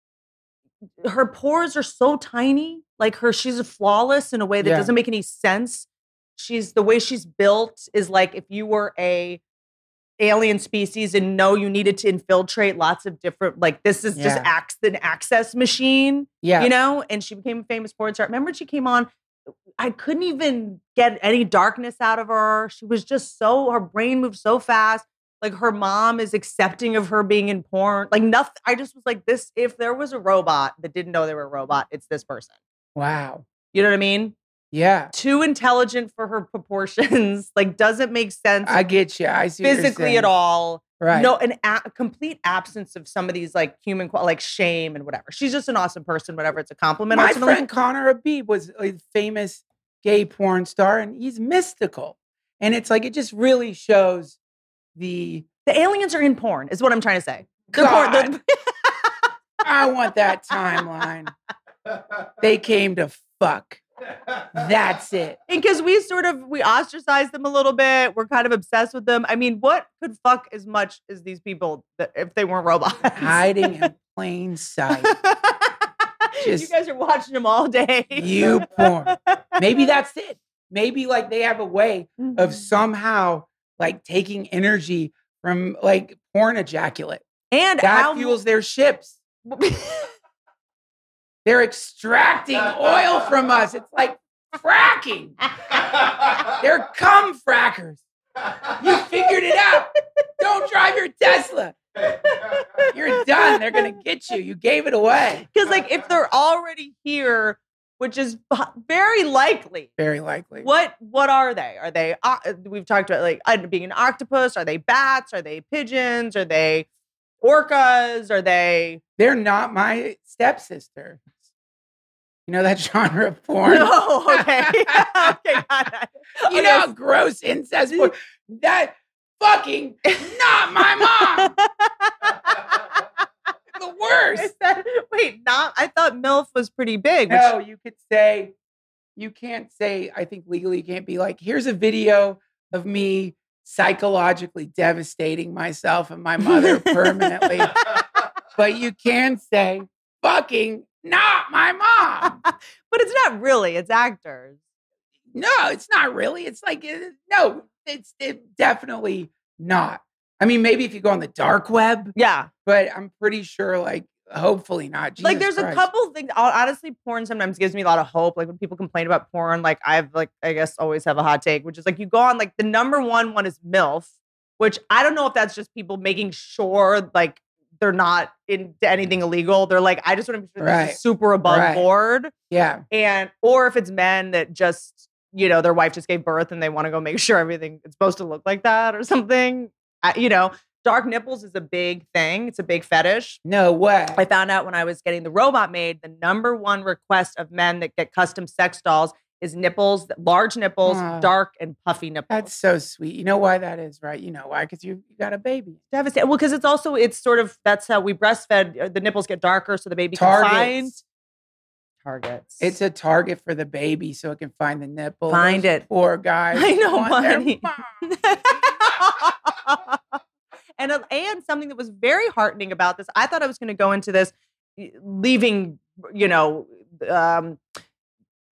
Her pores are so tiny, like her, she's flawless in a way that Yeah. doesn't make any sense. She's the way she's built is like if you were a alien species and know you needed to infiltrate lots of different like this is just Yeah. acts an access machine Yeah. you know and she became a famous porn star remember she came on I couldn't even get any darkness out of her. She was just so her brain moved so fast. Like her mom is accepting of her being in porn. Like nothing. I just was like, this. If there was a robot that didn't know they were a robot, it's this person. Wow. You know what I mean? Yeah. Too intelligent for her proportions. Like doesn't make sense I get you. I see what you're physically at all. Right. No, an a- complete absence of some of these like human, qual- like shame and whatever. She's just an awesome person. Whatever, it's a compliment. My ultimately. friend Conner Habib was a famous gay porn star, and he's mystical. And it's like it just really shows the the aliens are in porn. Is what I'm trying to say. The porn- God. the- I want that timeline. They came to fuck. That's it. And because we sort of we ostracize them a little bit. We're kind of obsessed with them. I mean, what could fuck as much as these people that, if they weren't robots? Hiding in plain sight. you guys are watching them all day. You porn. Maybe that's it. Maybe like they have a way Mm-hmm. of somehow like taking energy from like porn ejaculate. and That how fuels their ships. They're extracting oil from us. It's like fracking. They're cum frackers. You figured it out. Don't drive your Tesla. You're done. They're going to get you. You gave it away. Because, like, if they're already here, which is very likely, Very likely. what what are they? Are they? Uh, we've talked about like uh, being an octopus. Are they bats? Are they pigeons? Are they orcas? Are they? They're not my stepsister. You know that genre of porn? No. Okay. okay. Got it. You Okay, know how gross incest porn? That fucking not my mom. The worst. That- wait, not. I thought MILF was pretty big. Which, No, you could say, you can't say, I think legally you can't be like, here's a video of me psychologically devastating myself and my mother permanently. but you can say, fucking not my mom. but it's not really. It's actors. No, it's not really. It's like, uh, no, it's it definitely not. I mean, maybe if you go on the dark web, Yeah. but I'm pretty sure, like, hopefully not. like Jesus there's a couple things honestly porn sometimes gives me a lot of hope like when people complain about porn like i've like i guess always have a hot take which is like you go on like the number one one is milf which i don't know if that's just people making sure like they're not into anything illegal they're like i just want to be sure this is Right. super above Right. board Yeah. and or if it's men that just you know their wife just gave birth and they want to go make sure everything is supposed to look like that or something you know dark nipples is a big thing it's a big fetish No way. I found out when I was getting the robot made, the number one request of men that get custom sex dolls is nipples, large nipples, dark and puffy nipples. That's so sweet. You know why that is, right? You know why? Because you, you got a baby. devastating. Well, because it's also it's sort of that's how we breastfed. uh, The nipples get darker, so the baby can find Targets. targets. It's a target for the baby so it can find the nipple. Find Those it. Poor guys. I know, want their honey. mom. and uh, and something that was very heartening about this, I thought I was going to go into this leaving, you know, um,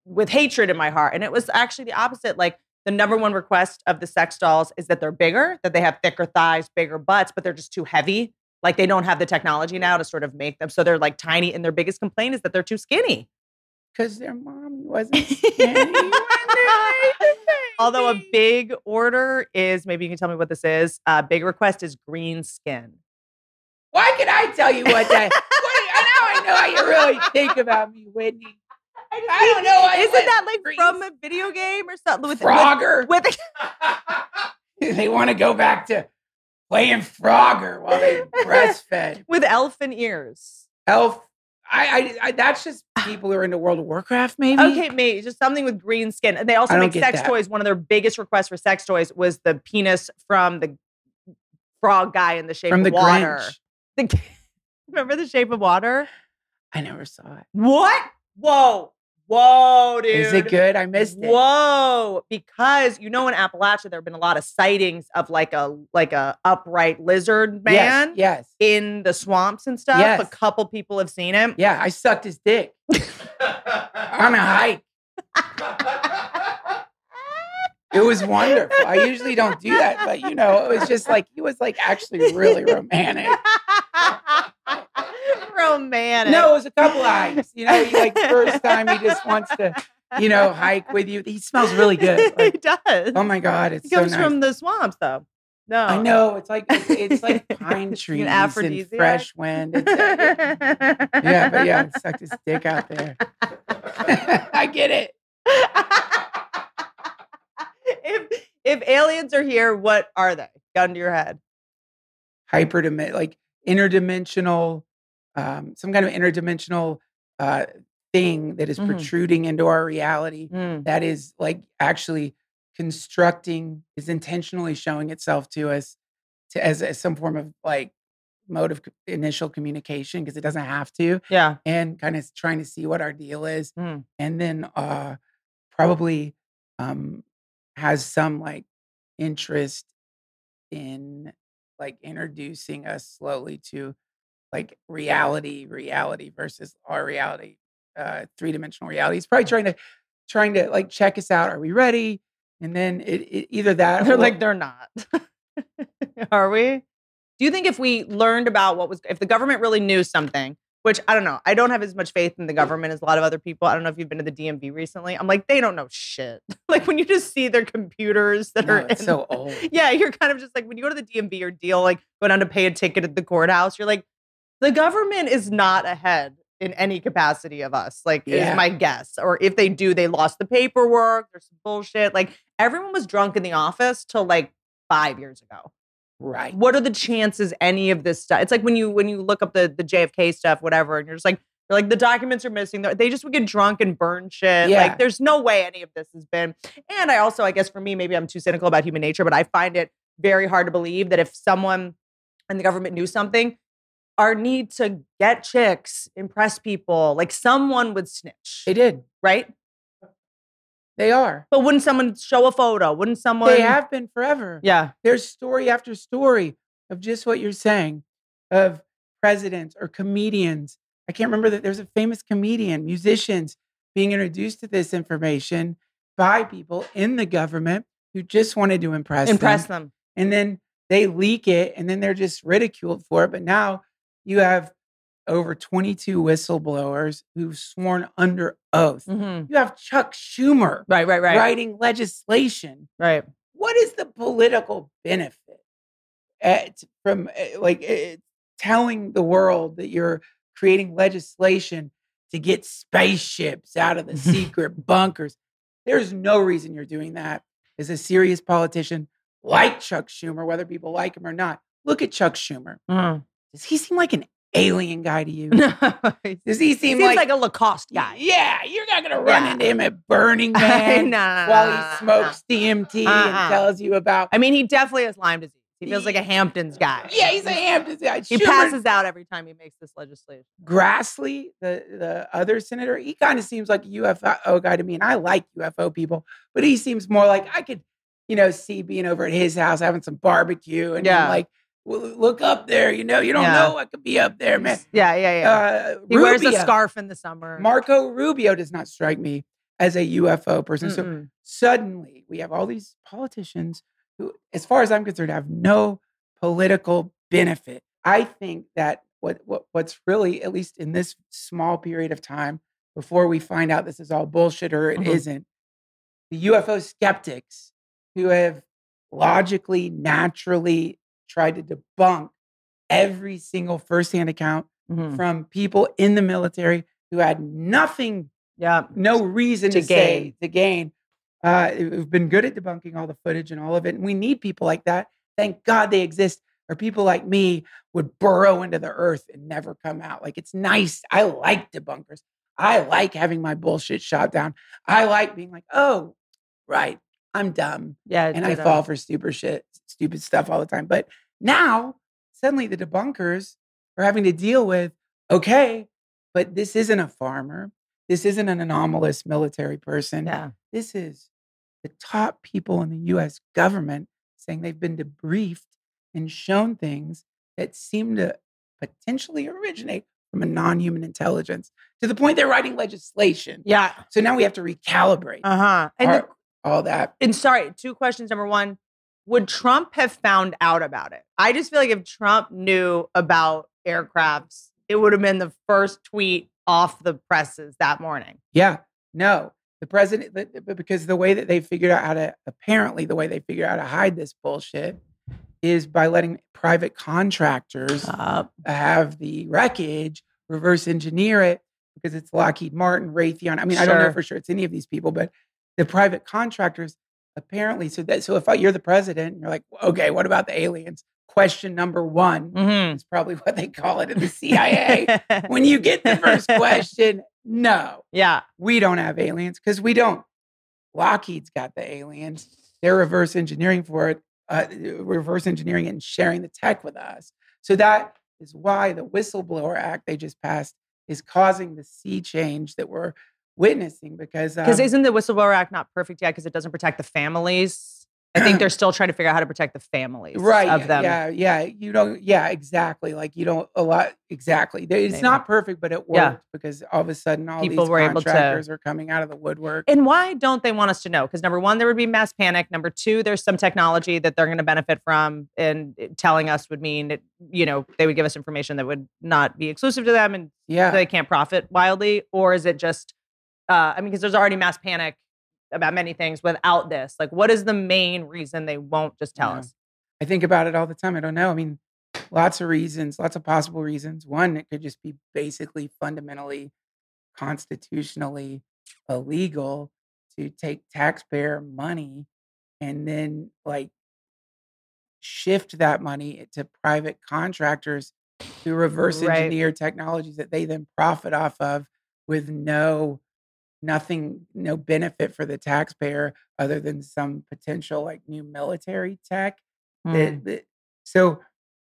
with hatred in my heart, and it was actually the opposite. Like the number one request of the sex dolls is that they're bigger, that they have thicker thighs, bigger butts, but they're just too heavy. Like they don't have the technology now to sort of make them, so they're like tiny. And their biggest complaint is that they're too skinny. Because their mommy wasn't skinny when they made the Although a big order is, maybe you can tell me what this is. A big request is green skin. Why can I tell you what that? what, now I know how you really think about me, Whitney. I don't know. I Isn't that like green from a video game or something? With Frogger. With, with they want to go back to playing Frogger while they breastfed. with elfin ears. Elf. I, I, I. That's just ah. people who are into World of Warcraft, maybe. Okay, mate, just something with green skin. And they also make sex that. toys. One of their biggest requests for sex toys was the penis from the frog guy in the shape From of the water. The- remember the shape of water? I never saw it. What? Whoa. Whoa, dude. Is it good? I missed it. Whoa! Because you know in Appalachia there have been a lot of sightings of like a like a upright lizard man Yes. Yes. in the swamps and stuff. Yes. A couple people have seen him. Yeah. I sucked his dick on a hike. It was wonderful. I usually don't do that, but you know, it was just like he was like actually really romantic. Romantic. No, it was a couple hikes. You know, he like first time he just wants to you know, hike with you. He smells really good. he does. oh my god, it's He so comes nice. from the swamps, though. No, I know it's like it's, it's like pine trees and fresh wind. It's, uh, yeah, but yeah, it sucked his dick out there. I get it. if if aliens are here, what are they? Gun to your head. Hyperdimensional, like interdimensional, um, some kind of interdimensional uh, thing that is Mhm. protruding into our reality. Mm. that is like actually constructing is intentionally showing itself to us to as, as some form of like mode of initial communication because it doesn't have to Yeah. and kind of trying to see what our deal is Mm. and then uh probably um has some like interest in like introducing us slowly to like reality reality versus our reality uh three-dimensional reality it's probably trying to trying to like check us out are we ready and then it, it either that They're or- like they're not. are we? Do you think if we learned about what was if the government really knew something, which I don't know, I don't have as much faith in the government as a lot of other people. I don't know if you've been to the DMV recently. I'm like, they don't know shit. like when you just see their computers that No, are in- so old yeah, you're kind of just like when you go to the DMV or deal, like go down to pay a ticket at the courthouse, you're like, the government is not ahead in any capacity of us, like Yeah. is my guess. Or if they do, they lost the paperwork. There's some bullshit. Like everyone was drunk in the office till like five years ago. right What are the chances any of this stuff? It's like when you when you look up the the JFK stuff, whatever, and you're just like, you're like the documents are missing. They're- just would get drunk and burn shit. Yeah. Like there's no way any of this has been. And I also, I guess for me, maybe I'm too cynical about human nature, but I find it very hard to believe that if someone in the government knew something, our need to get chicks, impress people, like someone would snitch, they did right? they are But wouldn't someone show a photo? Wouldn't someone? they have been forever Yeah. there's story after story of just what you're saying of presidents or comedians. I can't remember that there's a famous comedian, musicians being introduced to this information by people in the government who just wanted to impress Impress them. them. And then they leak it and then they're just ridiculed for it. But now you have over 22 whistleblowers who've sworn under oath. Mhm. You have Chuck Schumer Right, right, right. writing legislation Right. what is the political benefit at, from uh, like uh, telling the world that you're creating legislation to get spaceships out of the secret bunkers? There's no reason you're doing that as a serious politician like Chuck Schumer, whether people like him or not. Look at Chuck Schumer. Mhm. Does he seem like an alien guy to you? No. Does he seem seems like, like, a Lacoste guy. Yeah, you're not gonna run Yeah. into him at Burning Man no, no, while no, he no, no. smokes DMT Uh-uh. and tells you about I mean, he definitely has Lyme disease. He feels like a Hamptons guy. Yeah, he's a Hamptons guy. He Schumer- passes out every time he makes this legislation. Grassley, the the other senator, he kind of seems like a UFO guy to me, and I like UFO people, but he seems more like I could, you know, see being over at his house having some barbecue and Yeah. like "Well, look up there, you know, you don't Yeah. know I could be up there, man. Yeah, yeah, yeah. Uh, he wears a scarf in the summer. Marco Rubio does not strike me as a UFO person. So Mm-mm. suddenly we have all these politicians who, as far as I'm concerned, have no political benefit. I think that what, what what's really, at least in this small period of time, before we find out this is all bullshit or it Mhm. not the UFO skeptics who have logically, naturally tried to debunk every single firsthand account Mhm. from people in the military who had nothing Yeah. no reason To to, say to gain. Uh, we've been good at debunking all the footage and all of it, and we need people like that. Thank God they exist. Or people like me would burrow into the earth and never come out. Like it's nice. I like debunkers. I like having my bullshit shot down. I like being like, oh, right, I'm dumb, Yeah. and I fall for stupid shit, stupid stuff all the time. But now suddenly the debunkers are having to deal with, okay, but this isn't a farmer. This isn't an anomalous military person. Yeah. This is the top people in the US government saying they've been debriefed and shown things that seem to potentially originate from a non human intelligence to the point they're writing legislation. Yeah. So now we have to recalibrate Uh huh. And, the- all that. and sorry, two questions. Number one, would Trump have found out about it? I just feel like if Trump knew about aircrafts, it would have been the first tweet off the presses that morning. Yeah, no. the president, the- because the way that they figured out how to, apparently, the way they figured out how to hide this bullshit is by letting private contractors Uh, have the wreckage, reverse engineer it because it's Lockheed Martin, Raytheon. I mean, I don't know for sure it's any of these people, but the private contractors apparently. So that so if I, you're the president, you're like, okay, what about the aliens? Question number one mhm. is probably what they call it in the CIA. when you get the first question, no, yeah. we don't have aliens because we don't. Lockheed's got the aliens. They're reverse engineering for it, uh, reverse engineering and sharing the tech with us. So that is why the Whistleblower Act they just passed is causing the sea change that we're witnessing because Because um, isn't the Whistleblower Act not perfect yet because it doesn't protect the families? I think they're still trying to figure out how to protect the families right of them. yeah yeah you don't yeah exactly like you don't a lot exactly it's Maybe. not perfect but it worked Yeah. because all of a sudden all People these were able to- contractors are coming out of the woodwork And why don't they want us to know? Because number one, there would be mass panic. Number two, there's some technology that they're going to benefit from, and telling us would mean that you know they would give us information that would not be exclusive to them, and yeah they can't profit wildly. Or is it just? Uh, I mean, because there's already mass panic about many things without this. Like, what is the main reason they won't just tell Yeah. us? I think about it all the time. I don't know. I mean, lots of reasons, lots of possible reasons. One, it could just be basically fundamentally, constitutionally illegal to take taxpayer money and then like shift that money to private contractors to reverse Right. engineer technologies that they then profit off of with no nothing no benefit for the taxpayer other than some potential like new military tech that- mm. that- so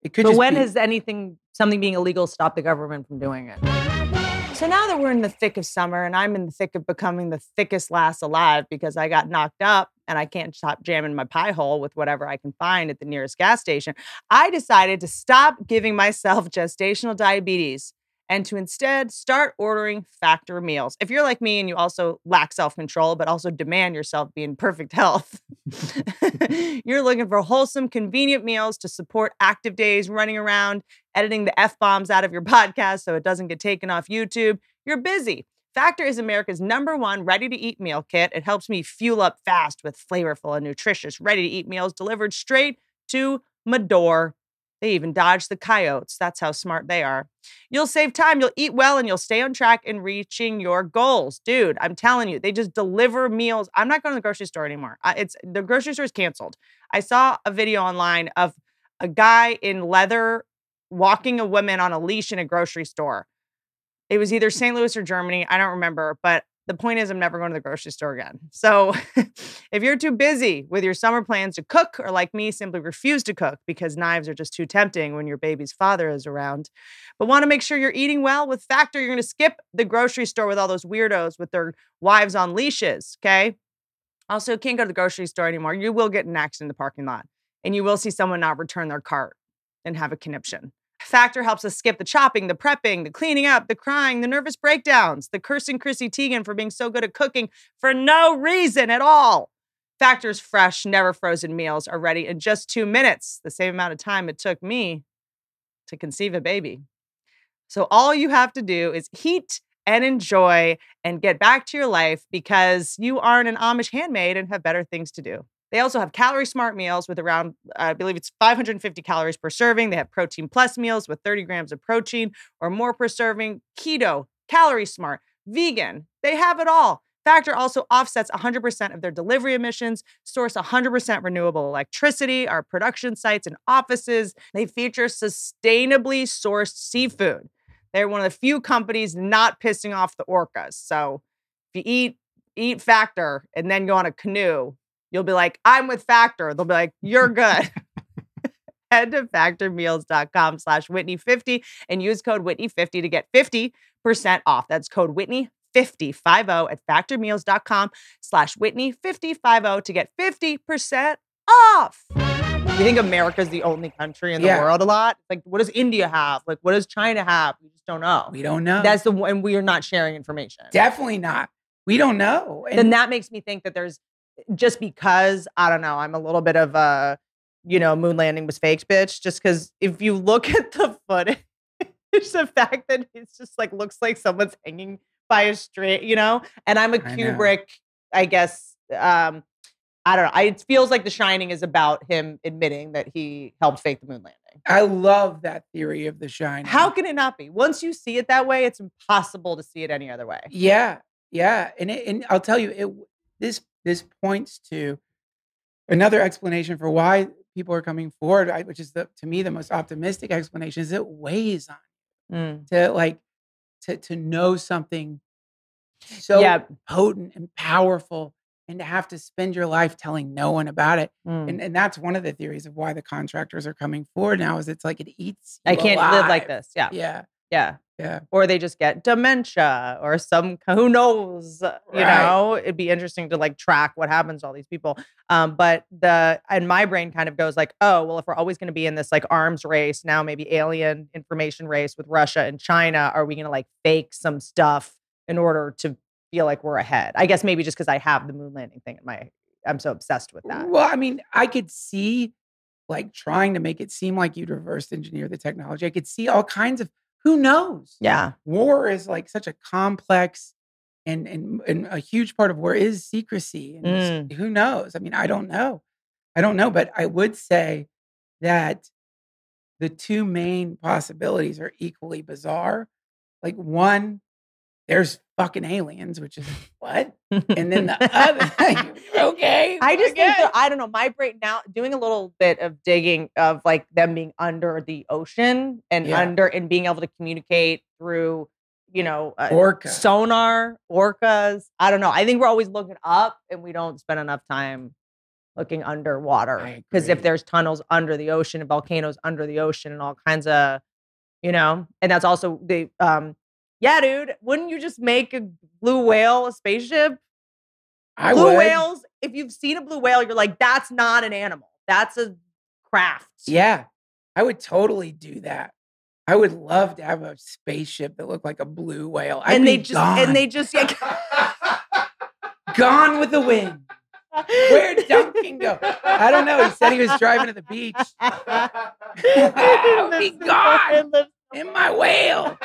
it could. But just when be, has anything, something being illegal, stopped the government from doing it? So now that we're in the thick of summer and I'm in the thick of becoming the thickest lass alive because I got knocked up and I can't stop jamming my pie hole with whatever I can find at the nearest gas station, I decided to stop giving myself gestational diabetes and to instead start ordering factor meals. If you're like me and you also lack self control, but also demand yourself be in perfect health, you're looking for wholesome, convenient meals to support active days running around, editing the F bombs out of your podcast so it doesn't get taken off YouTube. You're busy. Factor is America's number one ready to eat meal kit. It helps me fuel up fast with flavorful and nutritious ready to eat meals delivered straight to my door. They even dodge the coyotes. That's how smart they are. You'll save time, you'll eat well, and you'll stay on track in reaching your goals. Dude, I'm telling you, they just deliver meals. I'm not going to the grocery store anymore. It's the grocery store is canceled. I saw a video online of a guy in leather walking a woman on a leash in a grocery store. It was either St. Louis or Germany. I don't remember, but the point is, I'm never going to the grocery store again. So if you're too busy with your summer plans to cook, or like me, simply refuse to cook because knives are just too tempting when your baby's father is around, but want to make sure you're eating well with Factor, you're going to skip the grocery store with all those weirdos with their wives on leashes. Okay. Also, can't go to the grocery store anymore. You will get an accident in the parking lot, and you will see someone not return their cart and have a conniption. Factor helps us skip the chopping, the prepping, the cleaning up, the crying, the nervous breakdowns, the cursing Chrissy Teigen for being so good at cooking for no reason at all. Factor's fresh, never frozen meals are ready in just two minutes, the same amount of time it took me to conceive a baby. So all you have to do is heat and enjoy and get back to your life because you aren't an Amish handmaid and have better things to do. They also have calorie smart meals with around, I believe it's 550 calories per serving. They have protein plus meals with 30 grams of protein or more per serving, keto, calorie smart, vegan. They have it all. Factor also offsets 100% of their delivery emissions, source 100% renewable electricity, our production sites and offices. They feature sustainably sourced seafood. They're one of the few companies not pissing off the orcas. So if you eat eat Factor and then go on a canoe, you'll be like, I'm with Factor. They'll be like, you're good. Head to factormeals.com slash Whitney50 and use code Whitney50 to get 50% off. That's code Whitney50 50 at factormeals.com slash Whitney50 to get 50% off. We think America's the only country in the Yeah. world a lot. Like, what does India have? Like, what does China have? We just don't know. we don't know That's the one, and we are not sharing information. definitely not we don't know and then that makes me think that there's just because I don't know, I'm a little bit of a you know, moon landing was faked, bitch. Just because if you look at the footage, the fact that it's just like looks like someone's hanging by a string, you know? And I'm a I know. Kubrick, I guess. Um, I don't know. I, it feels like The Shining is about him admitting that he helped fake the moon landing. I love that theory of the shining. How can it not be? Once you see it that way, it's impossible to see it any other way. Yeah, yeah, and it, and I'll tell you, it this this points to another explanation for why people are coming forward, I- which is the to me the most optimistic explanation. Is it weighs on Mm. to like to to know something so Yeah. potent and powerful, and to have to spend your life telling no one about it. Mm. And and that's one of the theories of why the contractors are coming forward now. Is it's like it eats. I can't live like this. Yeah. Yeah, Yeah. yeah. Or they just get dementia or some, who knows? You Right. know, it'd be interesting to like track what happens to all these people. Um, but the, and my brain kind of goes like, oh, well, if we're always going to be in this like arms race, now maybe alien information race with Russia and China, are we going to like fake some stuff in order to feel like we're ahead? I guess maybe just because I have the moon landing thing in my, I'm so obsessed with that. Well, I mean, I could see like trying to make it seem like you'd reverse engineer the technology. I could see all kinds of who knows. Yeah. War is like such a complex and and, and a huge part of war is secrecy. And Mm. who knows? I mean, I don't know. I don't know, but I would say that the two main possibilities are equally bizarre. Like one, there's fucking aliens, which is what? And then the other, okay. I just think that I don't know. My brain now doing a little bit of digging of like them being under the ocean and Yeah. under and being able to communicate through, you know, uh, Orca. sonar, orcas. I don't know. I think we're always looking up and we don't spend enough time looking underwater because if there's tunnels under the ocean and volcanoes under the ocean and all kinds of, you know, and that's also the um. Yeah, dude. Wouldn't you just make a blue whale a spaceship? I blue would. whales, if you've seen a blue whale, you're like, that's not an animal. That's a craft. Yeah, I would totally do that. I would love to have a spaceship that looked like a blue whale. I'd and they just gone, and they just yeah. gone with the wind. Where'd Duncan go? I don't know. He said he was driving to the beach be gone. in my whale.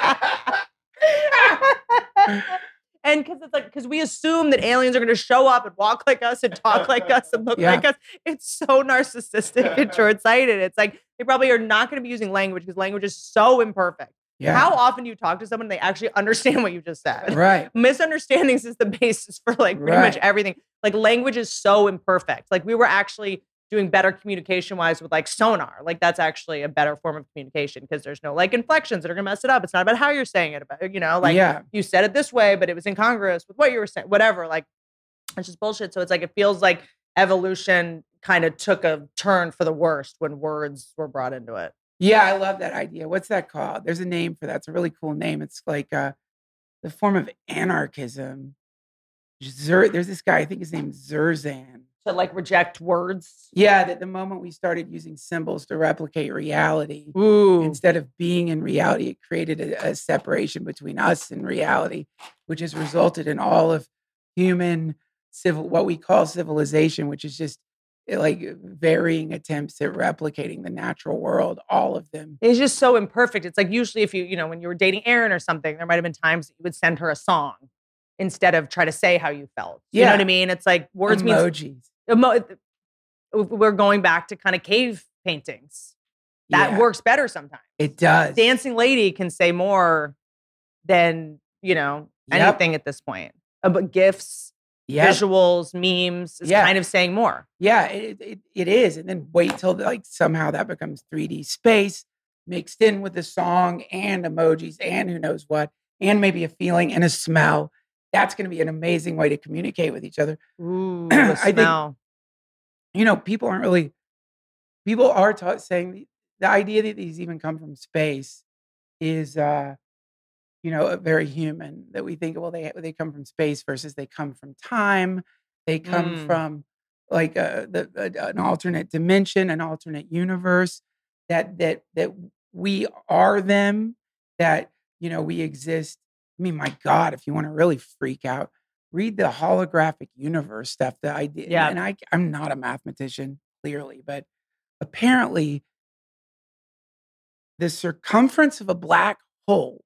And because it's like because we assume that aliens are going to show up and walk like us and talk like us and look Yeah. like us. It's so narcissistic and short-sighted. It's like they probably are not going to be using language because language is so imperfect. Yeah, How often do you talk to someone and they actually understand what you just said? right. misunderstandings is the basis for like pretty much everything. Like language is so imperfect. Like we were actually doing better communication wise with like sonar. Like that's actually a better form of communication because there's no like inflections that are gonna mess it up. It's not about how you're saying it about, you know, like yeah, you said it this way, but it was incongruous with what you were saying, whatever. Like it's just bullshit. So it's like it feels like evolution kind of took a turn for the worst when words were brought into it. yeah. I love that idea. What's that called? There's a name for that. It's a really cool name. It's like uh, the form of anarchism. There's this guy. I think his name's Zerzan. To like reject words. Yeah, that the moment we started using symbols to replicate reality, Ooh. instead of being in reality, it created a, a separation between us and reality, which has resulted in all of human civil, what we call civilization, which is just eh, like varying attempts at replicating the natural world, all of them. It's just so imperfect. It's like usually if you, you know, when you were dating Aaron or something, there might have been times that you would send her a song instead of try to say how you felt. You know what I mean? It's like words mean Emojis. emo- we're going back to kind of cave paintings. That Yeah, works better sometimes. It does. Dancing lady can say more than, you know, Yep. anything at this point. Uh, But gifts, Yep. visuals, memes is Yeah. kind of saying more. Yeah, it, it, it is. And then wait till like somehow that becomes 3D space mixed in with the song and emojis and who knows what, and maybe a feeling and a smell. That's going to be an amazing way to communicate with each other. Ooh, I the think- You know, people aren't really, people are taught saying the, idea that these even come from space is, uh, you know, very human that we think, well, they, they come from space versus they come from time. They come Mm. from like uh, the, uh, an alternate dimension, an alternate universe that, that, that we are them, that, you know, we exist. I mean, my God, if you want to really freak out, read the holographic universe stuff. The idea, Yeah. and I, I'm not a mathematician, clearly, but apparently, the circumference of a black hole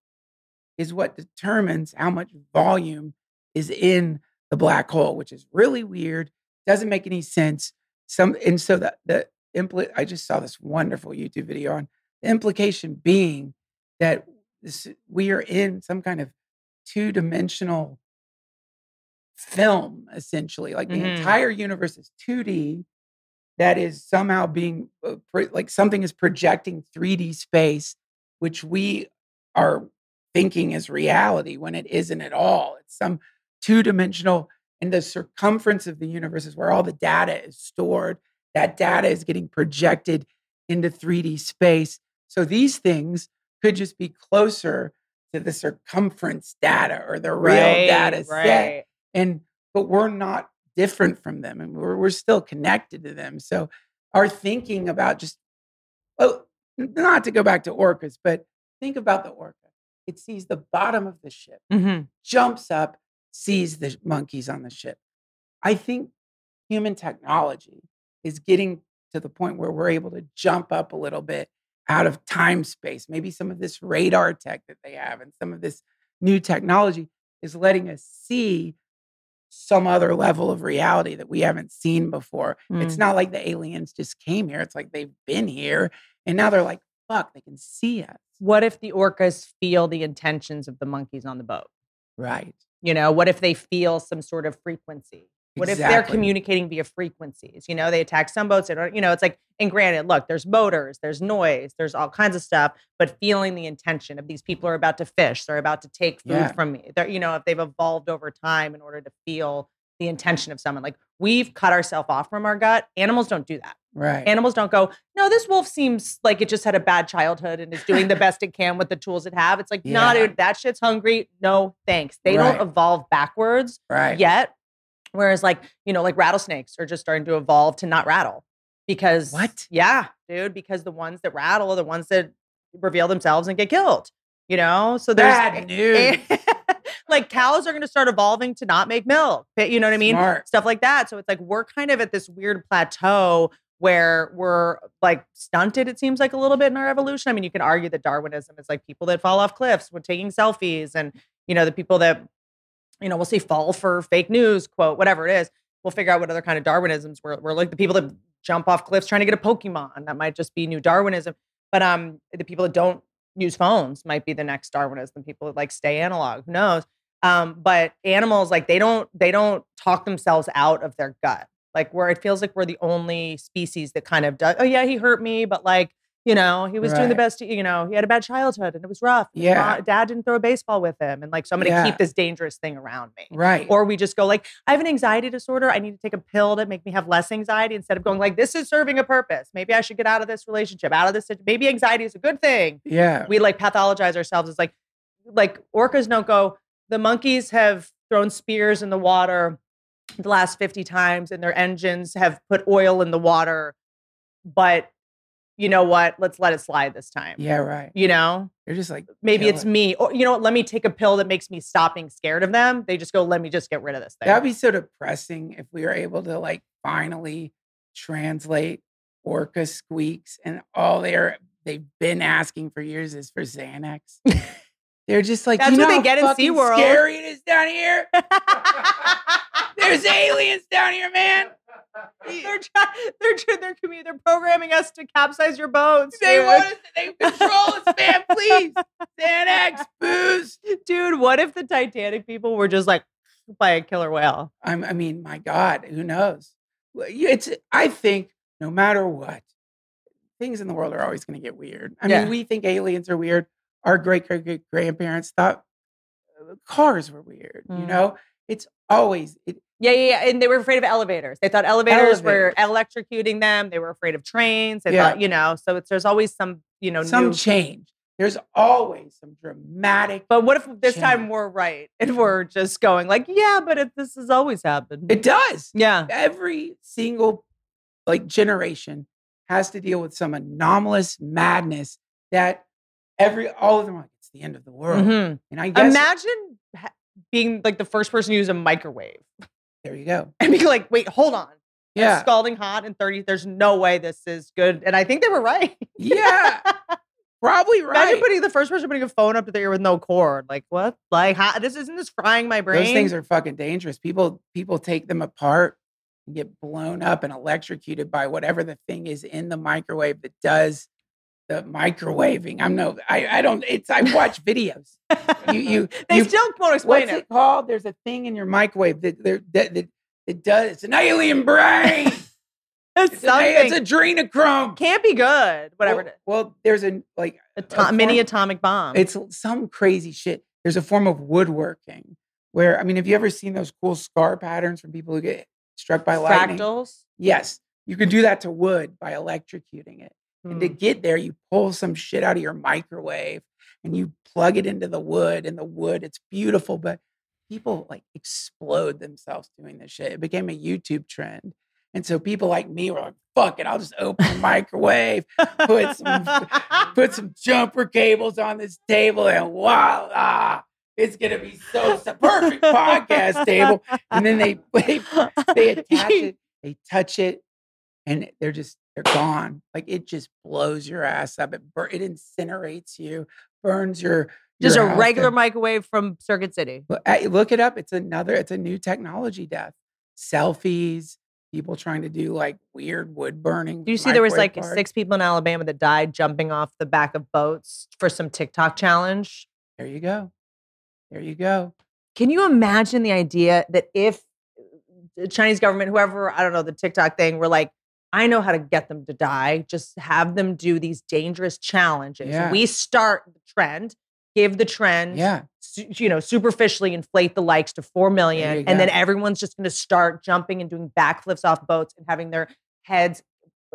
is what determines how much volume is in the black hole, which is really weird. Doesn't make any sense. Some and so the the impl- I just saw this wonderful YouTube video on the implication being that this, we are in some kind of two dimensional film, essentially. Like the Mhm. entire universe is 2D that is somehow being uh, like something is projecting 3D space, which we are thinking is reality when it isn't at all. It's some two dimensional, and the circumference of the universe is where all the data is stored. That data is getting projected into 3D space. So these things could just be closer to the circumference data or the real data set and but we're not different from them and we're, we're still connected to them. So our thinking about just oh not to go back to orcas but think about the orca. It sees the bottom of the ship hmm jumps up sees the monkeys on the ship. I think human technology is getting to the point where we're able to jump up a little bit out of time space maybe some of this radar tech that they have and some of this new technology is letting us see some other level of reality that we haven't seen before. It's Mm. not like the aliens just came here. It's like they've been here and now they're like, fuck, they can see us. What if the orcas feel the intentions of the monkeys on the boat? Right. You know, what if they feel some sort of frequency? What if they're communicating via frequencies? You know, they attack some boats. They don't, you know, it's like, and granted, look, there's motors, there's noise, there's all kinds of stuff, but feeling the intention of these people are about to fish, they're about to take food Yeah. from me. They're, you know, if they've evolved over time in order to feel the intention of someone. Like we've cut ourselves off from our gut. Animals don't do that. Right. Animals don't go, no, this wolf seems like it just had a bad childhood and is doing the best it can with the tools it have. It's like, nah, dude, that shit's hungry. No, thanks. They Right. don't evolve backwards right. yet. Whereas, like, you know, like rattlesnakes are just starting to evolve to not rattle because What? Yeah, dude, because the ones that rattle are the ones that reveal themselves and get killed. You know, so there's Bad eh, news. like cows are going to start evolving to not make milk. Eh, you know what I mean? Smart. Stuff like that. So it's like we're kind of at this weird plateau where we're like stunted, it seems like a little bit in our evolution. I mean, you can argue that Darwinism is like people that fall off cliffs when taking selfies and, you know, the people that, you know, we'll say fall for fake news, quote, whatever it is. We'll figure out what other kind of Darwinisms were. We're like the people that jump off cliffs trying to get a Pokemon. That might just be new Darwinism. But um, the people that don't use phones might be the next Darwinism. People that like stay analog. Who knows? Um, but animals, like they don't, they don't talk themselves out of their gut. Like where it feels like we're the only species that kind of does. Oh yeah, he hurt me, but like you know, he was doing the best. You know, he had a bad childhood and it was rough. Yeah. mo- dad didn't throw a baseball with him, and like so I'm gonna Yeah. keep this dangerous thing around me. Right. Or we just go like, I have an anxiety disorder. I need to take a pill to make me have less anxiety instead of going like, this is serving a purpose. Maybe I should get out of this relationship, out of this. Maybe anxiety is a good thing. yeah. We like pathologize ourselves as like, like orcas don't go. The monkeys have thrown spears in the water the last 50 times, and their engines have put oil in the water. But you know what? Let's let it slide this time. yeah. Right. You know, They're just like maybe it's it. me. Or you know what? Let me take a pill that makes me stop being scared of them. They just go, let me just get rid of this thing. That'd be so depressing if we were able to like finally translate orca squeaks and all they're they've been asking for years is for Xanax. They're just like That's you what know they get in SeaWorld." Scary it is down here. There's aliens down here, man. They're trying. They're try- they're commu- They're programming us to capsize your boats. They dude. want us. They control us, man. Please, Xanax, booze. dude. What if the Titanic people were just like by a killer whale? I'm, I mean, my God, who knows? It's. I think no matter what, things in the world are always going to get weird. I Yeah. mean, we think aliens are weird. Our great great great grandparents thought uh, cars were weird. You Mm. know, it's always it, Yeah, yeah, yeah. And they were afraid of elevators. They thought elevators, were electrocuting them. They were afraid of trains. They Yeah. thought, you know, so it's there's always some, you know, some new. change. There's always some dramatic. but what if this time we're right and we're just going like, yeah, but it, this has always happened. It does. yeah. Every single like generation has to deal with some anomalous madness that every all of them are like it's the end of the world. Mhm. And I guess Imagine being like the first person to use a microwave there you go. and be like, wait, hold on. It's Yeah. scalding hot and 30. There's no way this is good. And I think they were right. Yeah. probably right. Imagine putting the first person putting a phone up to their ear with no cord. Like what? Like how, this isn't this frying my brain? Those things are fucking dangerous. People people take them apart and get blown up and electrocuted by whatever the thing is in the microwave that does the microwaving. I'm no I, I don't it's I watch videos. You you they you- still won't explain what's it. it called? There's a thing in your microwave that that that, that, that does it's an alien brain. It's It's, an, something. it's adrenochrome. Can't be good. Whatever well, it is. well, there's a like Ato- a mini atomic bomb. it's some crazy shit. There's a form of woodworking where I mean, have you ever seen those cool scar patterns from people who get struck by lightning? fractals. Yes, you can do that to wood by electrocuting it. And to Hmm. get there, you pull some shit out of your microwave and you plug it into the wood, and the wood, it's beautiful, but people like explode themselves doing this shit. It became a YouTube trend. And so people like me were like, fuck it, I'll just open the microwave, put some put some jumper cables on this table, and voila, it's gonna be so a perfect podcast table. And then they they, they attach it, they touch it, and they're just they're gone. Like it just blows your ass up. It bur- it incinerates you, burns your Just a your house regular down. microwave from Circuit City. Look- uh, Look it up. It's another. It's a new technology death. Selfies. People trying to do like weird wood burning. Do you see there was like parts. six people in Alabama that died jumping off the back of boats for some TikTok challenge? There you go. There you go. Can you imagine the idea that if the Chinese government, whoever, I don't know, the TikTok thing, were like, I know how to get them to die. Just have them do these dangerous challenges. Yeah. We start the trend, give the trend, Yeah. su- you know, superficially inflate the likes to 4 million. And then everyone's just going to start jumping and doing backflips off boats and having their heads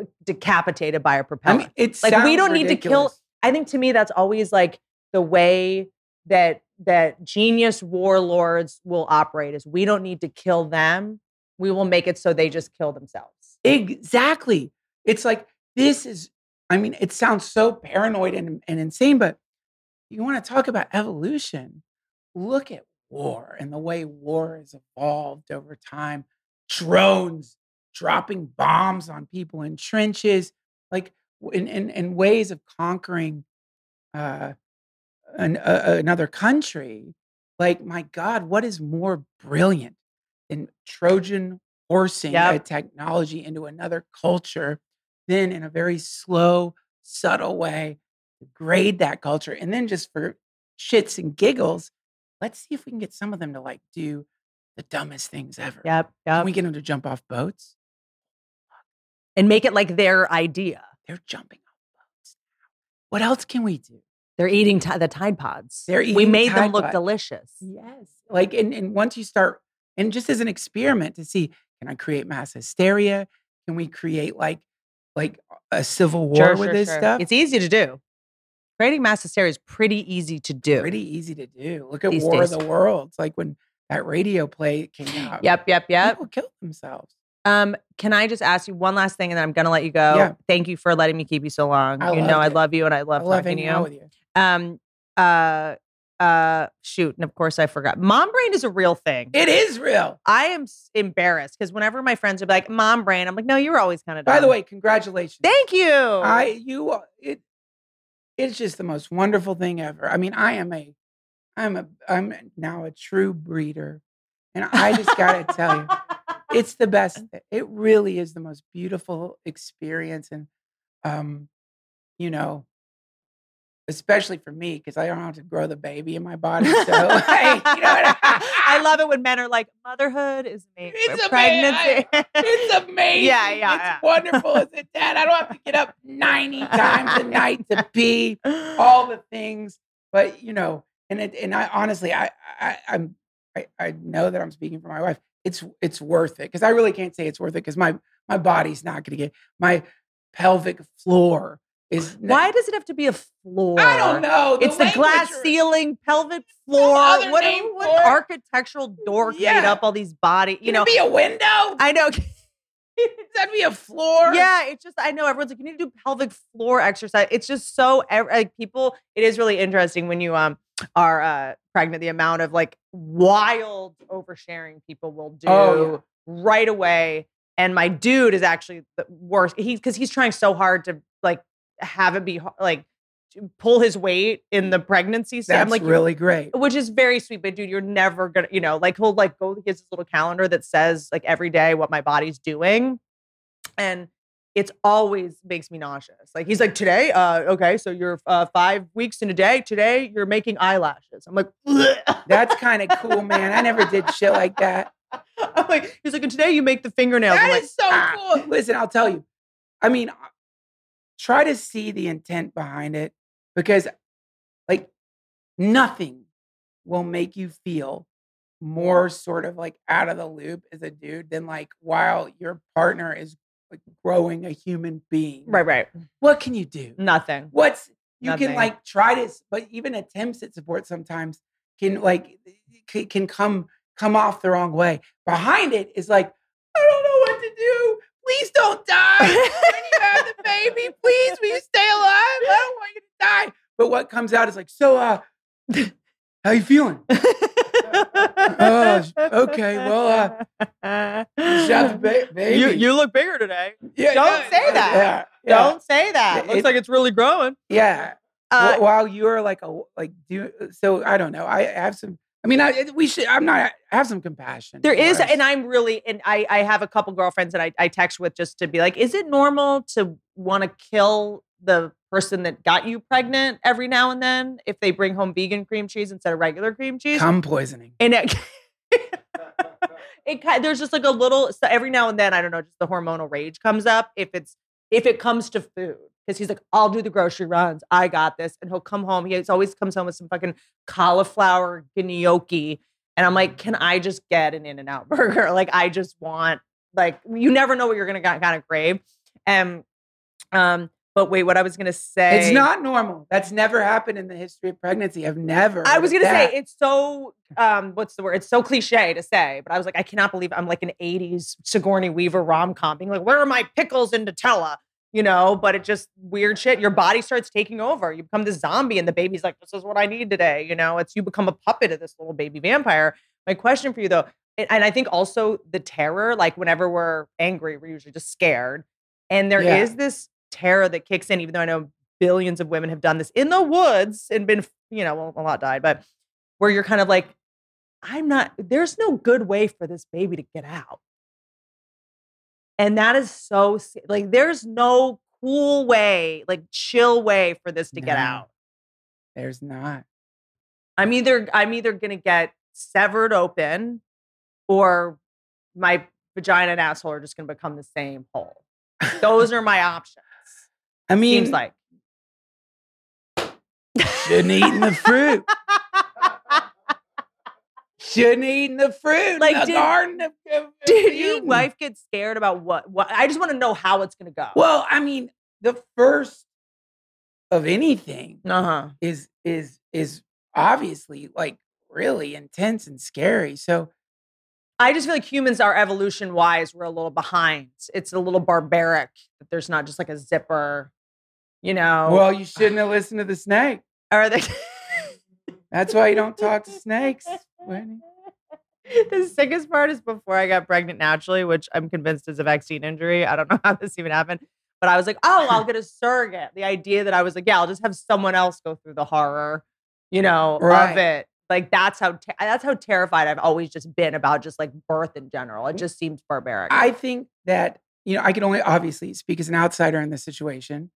uh, decapitated by a propeller. mean, it's Like, we don't need to kill- I think to me that's always like the way that that genius warlords will operate is we don't need to kill them. We will make it so they just kill themselves. Exactly. It's like this is. I mean, it sounds so paranoid and, and insane, but you want to talk about evolution? Look at war and the way war has evolved over time. Drones dropping bombs on people in trenches, like in in, in ways of conquering uh, an, another country. Like, my God, what is more brilliant than Trojan horsing a technology into another culture, then in a very slow, subtle way, degrade that culture. And then just for shits and giggles, let's see if we can get some of them to like do the dumbest things ever. Yep. Can we get them to jump off boats? and make it like their idea. They're jumping off boats. What else can we do? They're eating ti- the Tide Pods. They're eating we made them look Pods. delicious. Yes. Like, and, and once you start, and just as an experiment to see, can I create mass hysteria? Can we create like, like a civil war Sure, with sure, this sure. stuff? It's easy to do. Creating mass hysteria is pretty easy to do. pretty easy to do. Look at These War days. of the Worlds. Like when that radio play came out. Yep, yep, yep. People killed themselves. Um, can I just ask you one last thing and then I'm gonna let you go? Yeah. Thank you for letting me keep you so long. I you know I love you and I love I love talking to you. with you. Um uh uh shoot, and of course I forgot. Mom brain is a real thing. It is real. I am embarrassed because whenever my friends are like, mom brain, I'm like, no, you're always kind of By the way, congratulations. Thank you. I you it it's just the most wonderful thing ever. I mean, I am a I'm a I'm now a true breeder. And I just gotta tell you, it's the best. It really is the most beautiful experience. And um, you know, especially for me, because I don't have to grow the baby in my body. So hey, you know I, I love it when men are like, motherhood is amazing. It's pregnancy. It's amazing. Yeah, yeah, It's yeah. wonderful as a dad. I don't have to get up 90 times a night to pee, all the things. But you know, and it, and I honestly, I, I I'm I, I know that I'm speaking for my wife. It's it's worth it because I really can't say it's worth it because my my body's not going to get my pelvic floor is. Why does it have to be a floor? I don't know. It's the glass ceiling, pelvic floor. other What, name what it. architectural dork made Yeah. up all these body? You Can know, it be a window? I know. That be a floor? Yeah, it's just I know everyone's like you need to do pelvic floor exercise. It's just so like people. It is really interesting when you um are uh pregnant. The amount of like wild oversharing people will do Oh, right away. And my dude is actually the worst. He because he's trying so hard to like have it be like pull his weight in the pregnancy. So That's I'm like, really great. which is very sweet. But dude, you're never gonna, you know, like he'll like go he has this little calendar that says like every day what my body's doing, and it's always makes me nauseous. Like he's like today, uh, okay, so you're uh, five weeks in a day. Today you're making eyelashes. I'm like, That's kind of cool, man. I never did shit like that. I'm like, he's like, and today you make the fingernails. I'm That like, is so "Ah." cool. Listen, I'll tell you. I mean, try to see the intent behind it because, like, nothing will make you feel more sort of like out of the loop as a dude than like while your partner is like growing a human being. Right, right. What can you do? Nothing. What's you Nothing. can like try to, but even attempts at support sometimes can like can come come off the wrong way. Behind it is like, I don't know what to do. Please don't die. when you have the baby, please will you stay alive? I don't want you to die. But what comes out is like, so uh, how you feeling? Oh, okay, well, uh, have the ba- baby. you you look bigger today. Yeah, don't yeah, say that. Yeah, yeah, Don't say that. It- Looks like it's really growing. yeah. Uh, while you're like a like do so I don't know. I have some. I mean, I we should. I'm not. I have some compassion. There is, us. and I'm really, and I, I have a couple girlfriends that I, I text with just to be like, is it normal to want to kill the person that got you pregnant every now and then if they bring home vegan cream cheese instead of regular cream cheese? cum poisoning. and it, it there's just like a little so every now and then I don't know, just the hormonal rage comes up if it's if it comes to food. Because he's like, I'll do the grocery runs. I got this. And he'll come home. He always comes home with some fucking cauliflower gnocchi. And I'm like, can I just get an In and Out burger? Like, I just want, like, you never know what you're going to kind of crave. And, um, but wait, what I was going to say. It's not normal. That's never happened in the history of pregnancy. I've never. I was gonna say it's so um what's the word? It's so cliche to say, but I was like, I cannot believe I'm like an 80s Sigourney Weaver rom-com being like, where are my pickles and Nutella? You know, but it just weird shit. Your body starts taking over. You become this zombie, and the baby's like, This is what I need today. You know, it's you become a puppet of this little baby vampire. My question for you though, and I think also the terror, like whenever we're angry, we're usually just scared. And there is Yeah. this terror that kicks in, even though I know billions of women have done this in the woods and been, you know, well, a lot died, but where you're kind of like, I'm not, there's no good way for this baby to get out. And that is so, like, there's no cool way, like, chill way for this to get out. There's not. I'm either, I'm either going to get severed open or my vagina and asshole are just going to become the same hole. Those are my options. I mean, Seems like. shouldn't eaten the fruit. Shouldn't eaten the fruit. Like, the did- garden of, of- Did your wife get scared about what? What? I just want to know how it's going to go. Well, I mean, the first of anything Uh huh. is is is obviously like really intense and scary. So I just feel like humans, are evolution wise, we're a little behind. It's a little barbaric that there's not just like a zipper, you know. well, you shouldn't have listened to the snake. are they? That's why you don't talk to snakes. Whitney. the sickest part is before I got pregnant naturally, which I'm convinced is a vaccine injury. I don't know how this even happened. But I was like, oh, I'll get a surrogate. The idea that I was like, yeah, I'll just have someone else go through the horror, you know, of it. Like that's how te- that's how terrified I've always just been about just like birth in general. It just seems barbaric. I think that you know I can only obviously speak as an outsider in this situation,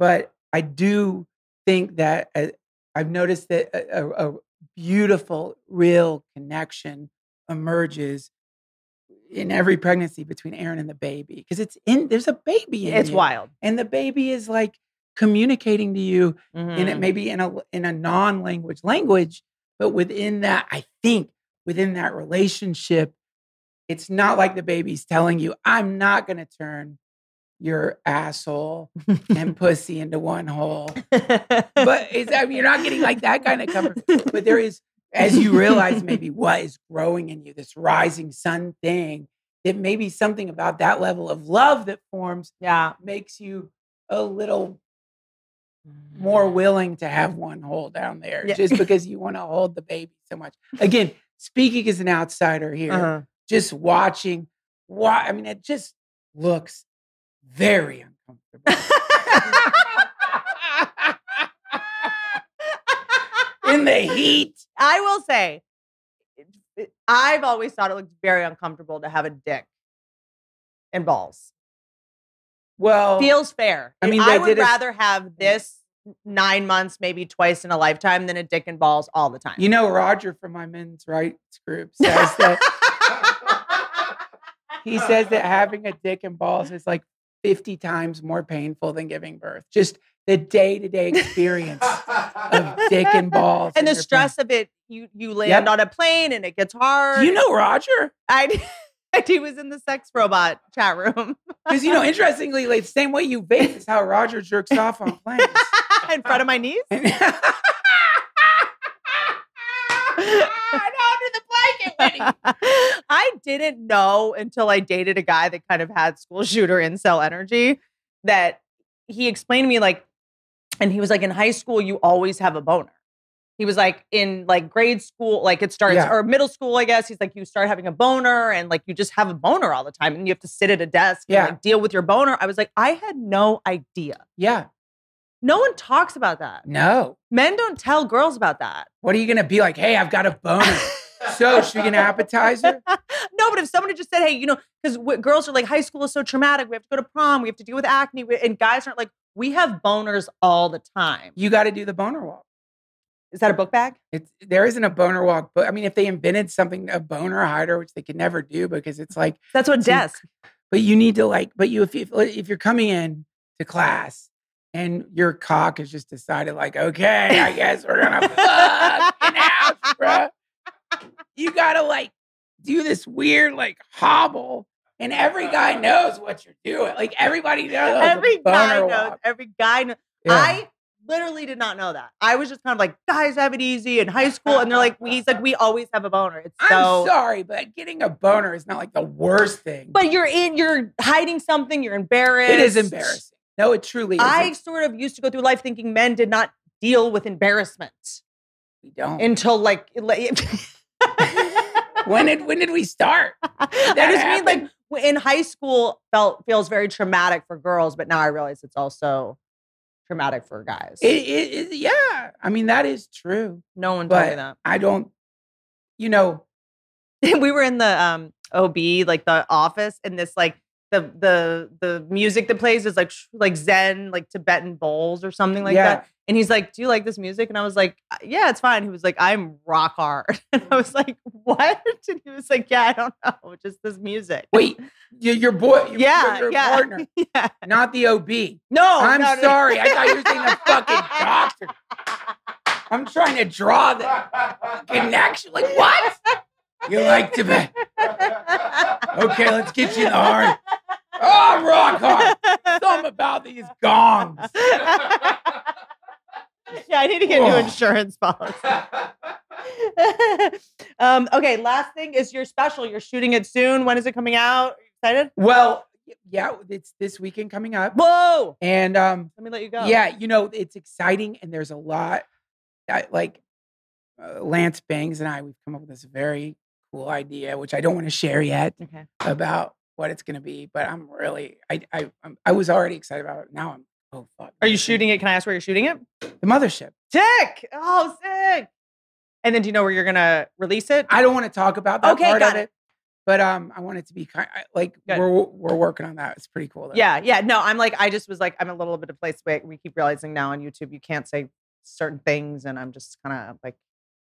but I do think that uh, I've noticed that a, a, beautiful, real connection emerges in every pregnancy between Aaron and the baby because it's in there's a baby in it's you, wild. and the baby is like communicating to you in it mm-hmm. maybe in a in a non-language language but within that i think within that relationship it's not like the baby's telling you i'm not going to turn your asshole and pussy into one hole but it's, I mean, you're not getting like that kind of cover. but there is as you realize maybe what is growing in you this rising sun thing it may be something about that level of love that forms yeah. makes you a little more willing to have one hole down there Yeah. just because you want to hold the baby so much. Again, speaking as an outsider here, Uh-huh. just watching, why I mean, it just looks very uncomfortable. in the heat. I will say, I've always thought it looked very uncomfortable to have a dick and balls. Well, Feels fair. I mean, I would did a- rather have this nine months, maybe twice in a lifetime, than a dick and balls all the time. you know, Roger from my men's rights group says that he says that having a dick and balls is like 50 times more painful than giving birth. Just the day to day experience of dick and balls. and the stress of it, you you land Yep. on a plane and it gets hard. You know Roger? I he was in the sex robot chat room Because, you know, interestingly, like the same way you vape is how Roger jerks off on planes. in front of my knees. And- I didn't know until I dated a guy that kind of had school shooter incel energy that he explained to me like, and he was like, in high school, you always have a boner. He was like, in like grade school, like it starts Yeah. or middle school, I guess. He's like, you start having a boner and like you just have a boner all the time and you have to sit at a desk Yeah. and like deal with your boner. I was like, I had no idea. Yeah. No one talks about that. No. Men don't tell girls about that. What are you going to be like? Hey, I've got a boner. so, should we get an appetizer? no, but if somebody just said, "Hey, you know," because girls are like, "High school is so traumatic. We have to go to prom. We have to deal with acne," and guys aren't like, "We have boners all the time." You got to do the boner walk. Is that a book bag? It's there isn't a boner walk, but I mean, if they invented something, a boner hider, which they could never do because it's like, That's what you desk. but you need to like, but you if if, if you're coming in to class and your cock has just decided like, okay, I guess we're gonna fuck in algebra, you gotta like do this weird like hobble, and every guy knows what you're doing. Like everybody knows. every guy knows. walk. Every guy knows. Yeah. I literally did not know that. I was just kind of like, guys have it easy in high school, and they're like, he's like, we always have a boner. It's I'm so. sorry, but getting a boner is not like the worst thing. But you're in. You're hiding something. You're embarrassed. it is embarrassing. No, it truly is. I sort of used to go through life thinking men did not deal with embarrassment we don't. until like. when did when did we start? I that just mean like in high school felt feels very traumatic for girls, but now I realize it's also traumatic for guys. It, it, it- yeah, I mean that is true. no one told me that. I don't, you know, we were in the um OB, like the office, and this like the the the music that plays is like like Zen, like Tibetan bowls or something like yeah, that. And he's like, "Do you like this music?" And I was like, "Uh, "Yeah, it's fine." He was like, "I'm rock hard," and I was like, "What?" And he was like, "Yeah, I don't know, just this music." Wait, your, your boy, your, yeah, your yeah, partner, yeah. not the OB. No, I'm no, no. sorry. I thought you were saying the fucking doctor. I'm trying to draw the connection. Like what? You like to be? Okay, let's get you the heart. Oh, I'm rock hard. Something about these gongs. yeah, I need to get new Oh. insurance policy. um, okay, last thing is your special. You're shooting it soon. When is it coming out? Are you excited? Well, yeah, it's this weekend coming up, Whoa! and um, Let me let you go. Yeah, you know, it's exciting and there's a lot I, like uh, Lance Bangs and I we've come up with this very cool idea which I don't want to share yet Okay. about what it's going to be, but I'm really I I I'm, I was already excited about it. Now I'm oh fuck. Are you shooting it? Can I ask where you're shooting it? the mothership? Sick. Oh, sick. And then do you know where you're gonna release it? I don't want to talk about that Okay, part got of it. it. But um, I want it to be kind like Good. we're we're working on that. It's pretty cool. Though. Yeah, yeah. No, I'm like, I just was like, I'm a little bit of a place where we keep realizing now on YouTube you can't say certain things, and I'm just kind of like,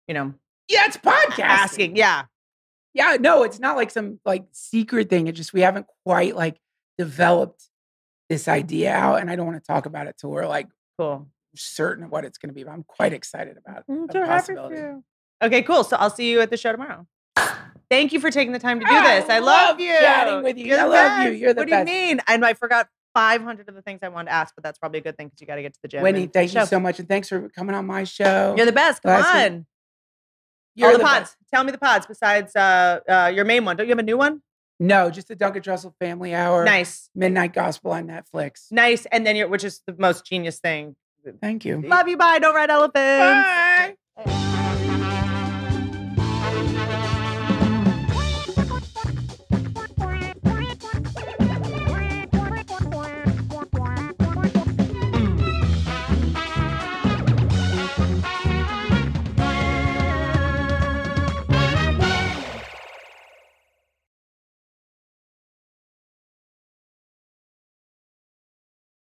you know, yeah, it's podcasting. asking. Yeah. Yeah, no, it's not like some like secret thing. It's just we haven't quite like developed this idea out, and I don't want to talk about it till we're like Cool. certain of what it's going to be. But I'm quite excited about I'm the possibility. Okay, cool. So I'll see you at the show tomorrow. Thank you for taking the time to do I this. I love, love you. chatting with you. You're I love you. You're the what best. What do you mean? And I forgot 500 of the things I wanted to ask, but that's probably a good thing because you got to get to the gym. Whitney, thank you so much, and thanks for coming on my show. You're the best. Come Last week- on. You're All the, the pods. best. Tell me the pods besides uh, uh, your main one. Don't you have a new one? No, just the Duncan Trussell Family Hour. Nice. Midnight Gospel on Netflix. Nice. And then you're, which is the most genius thing. Thank you. Love you. Bye. Don't ride elephants. Bye.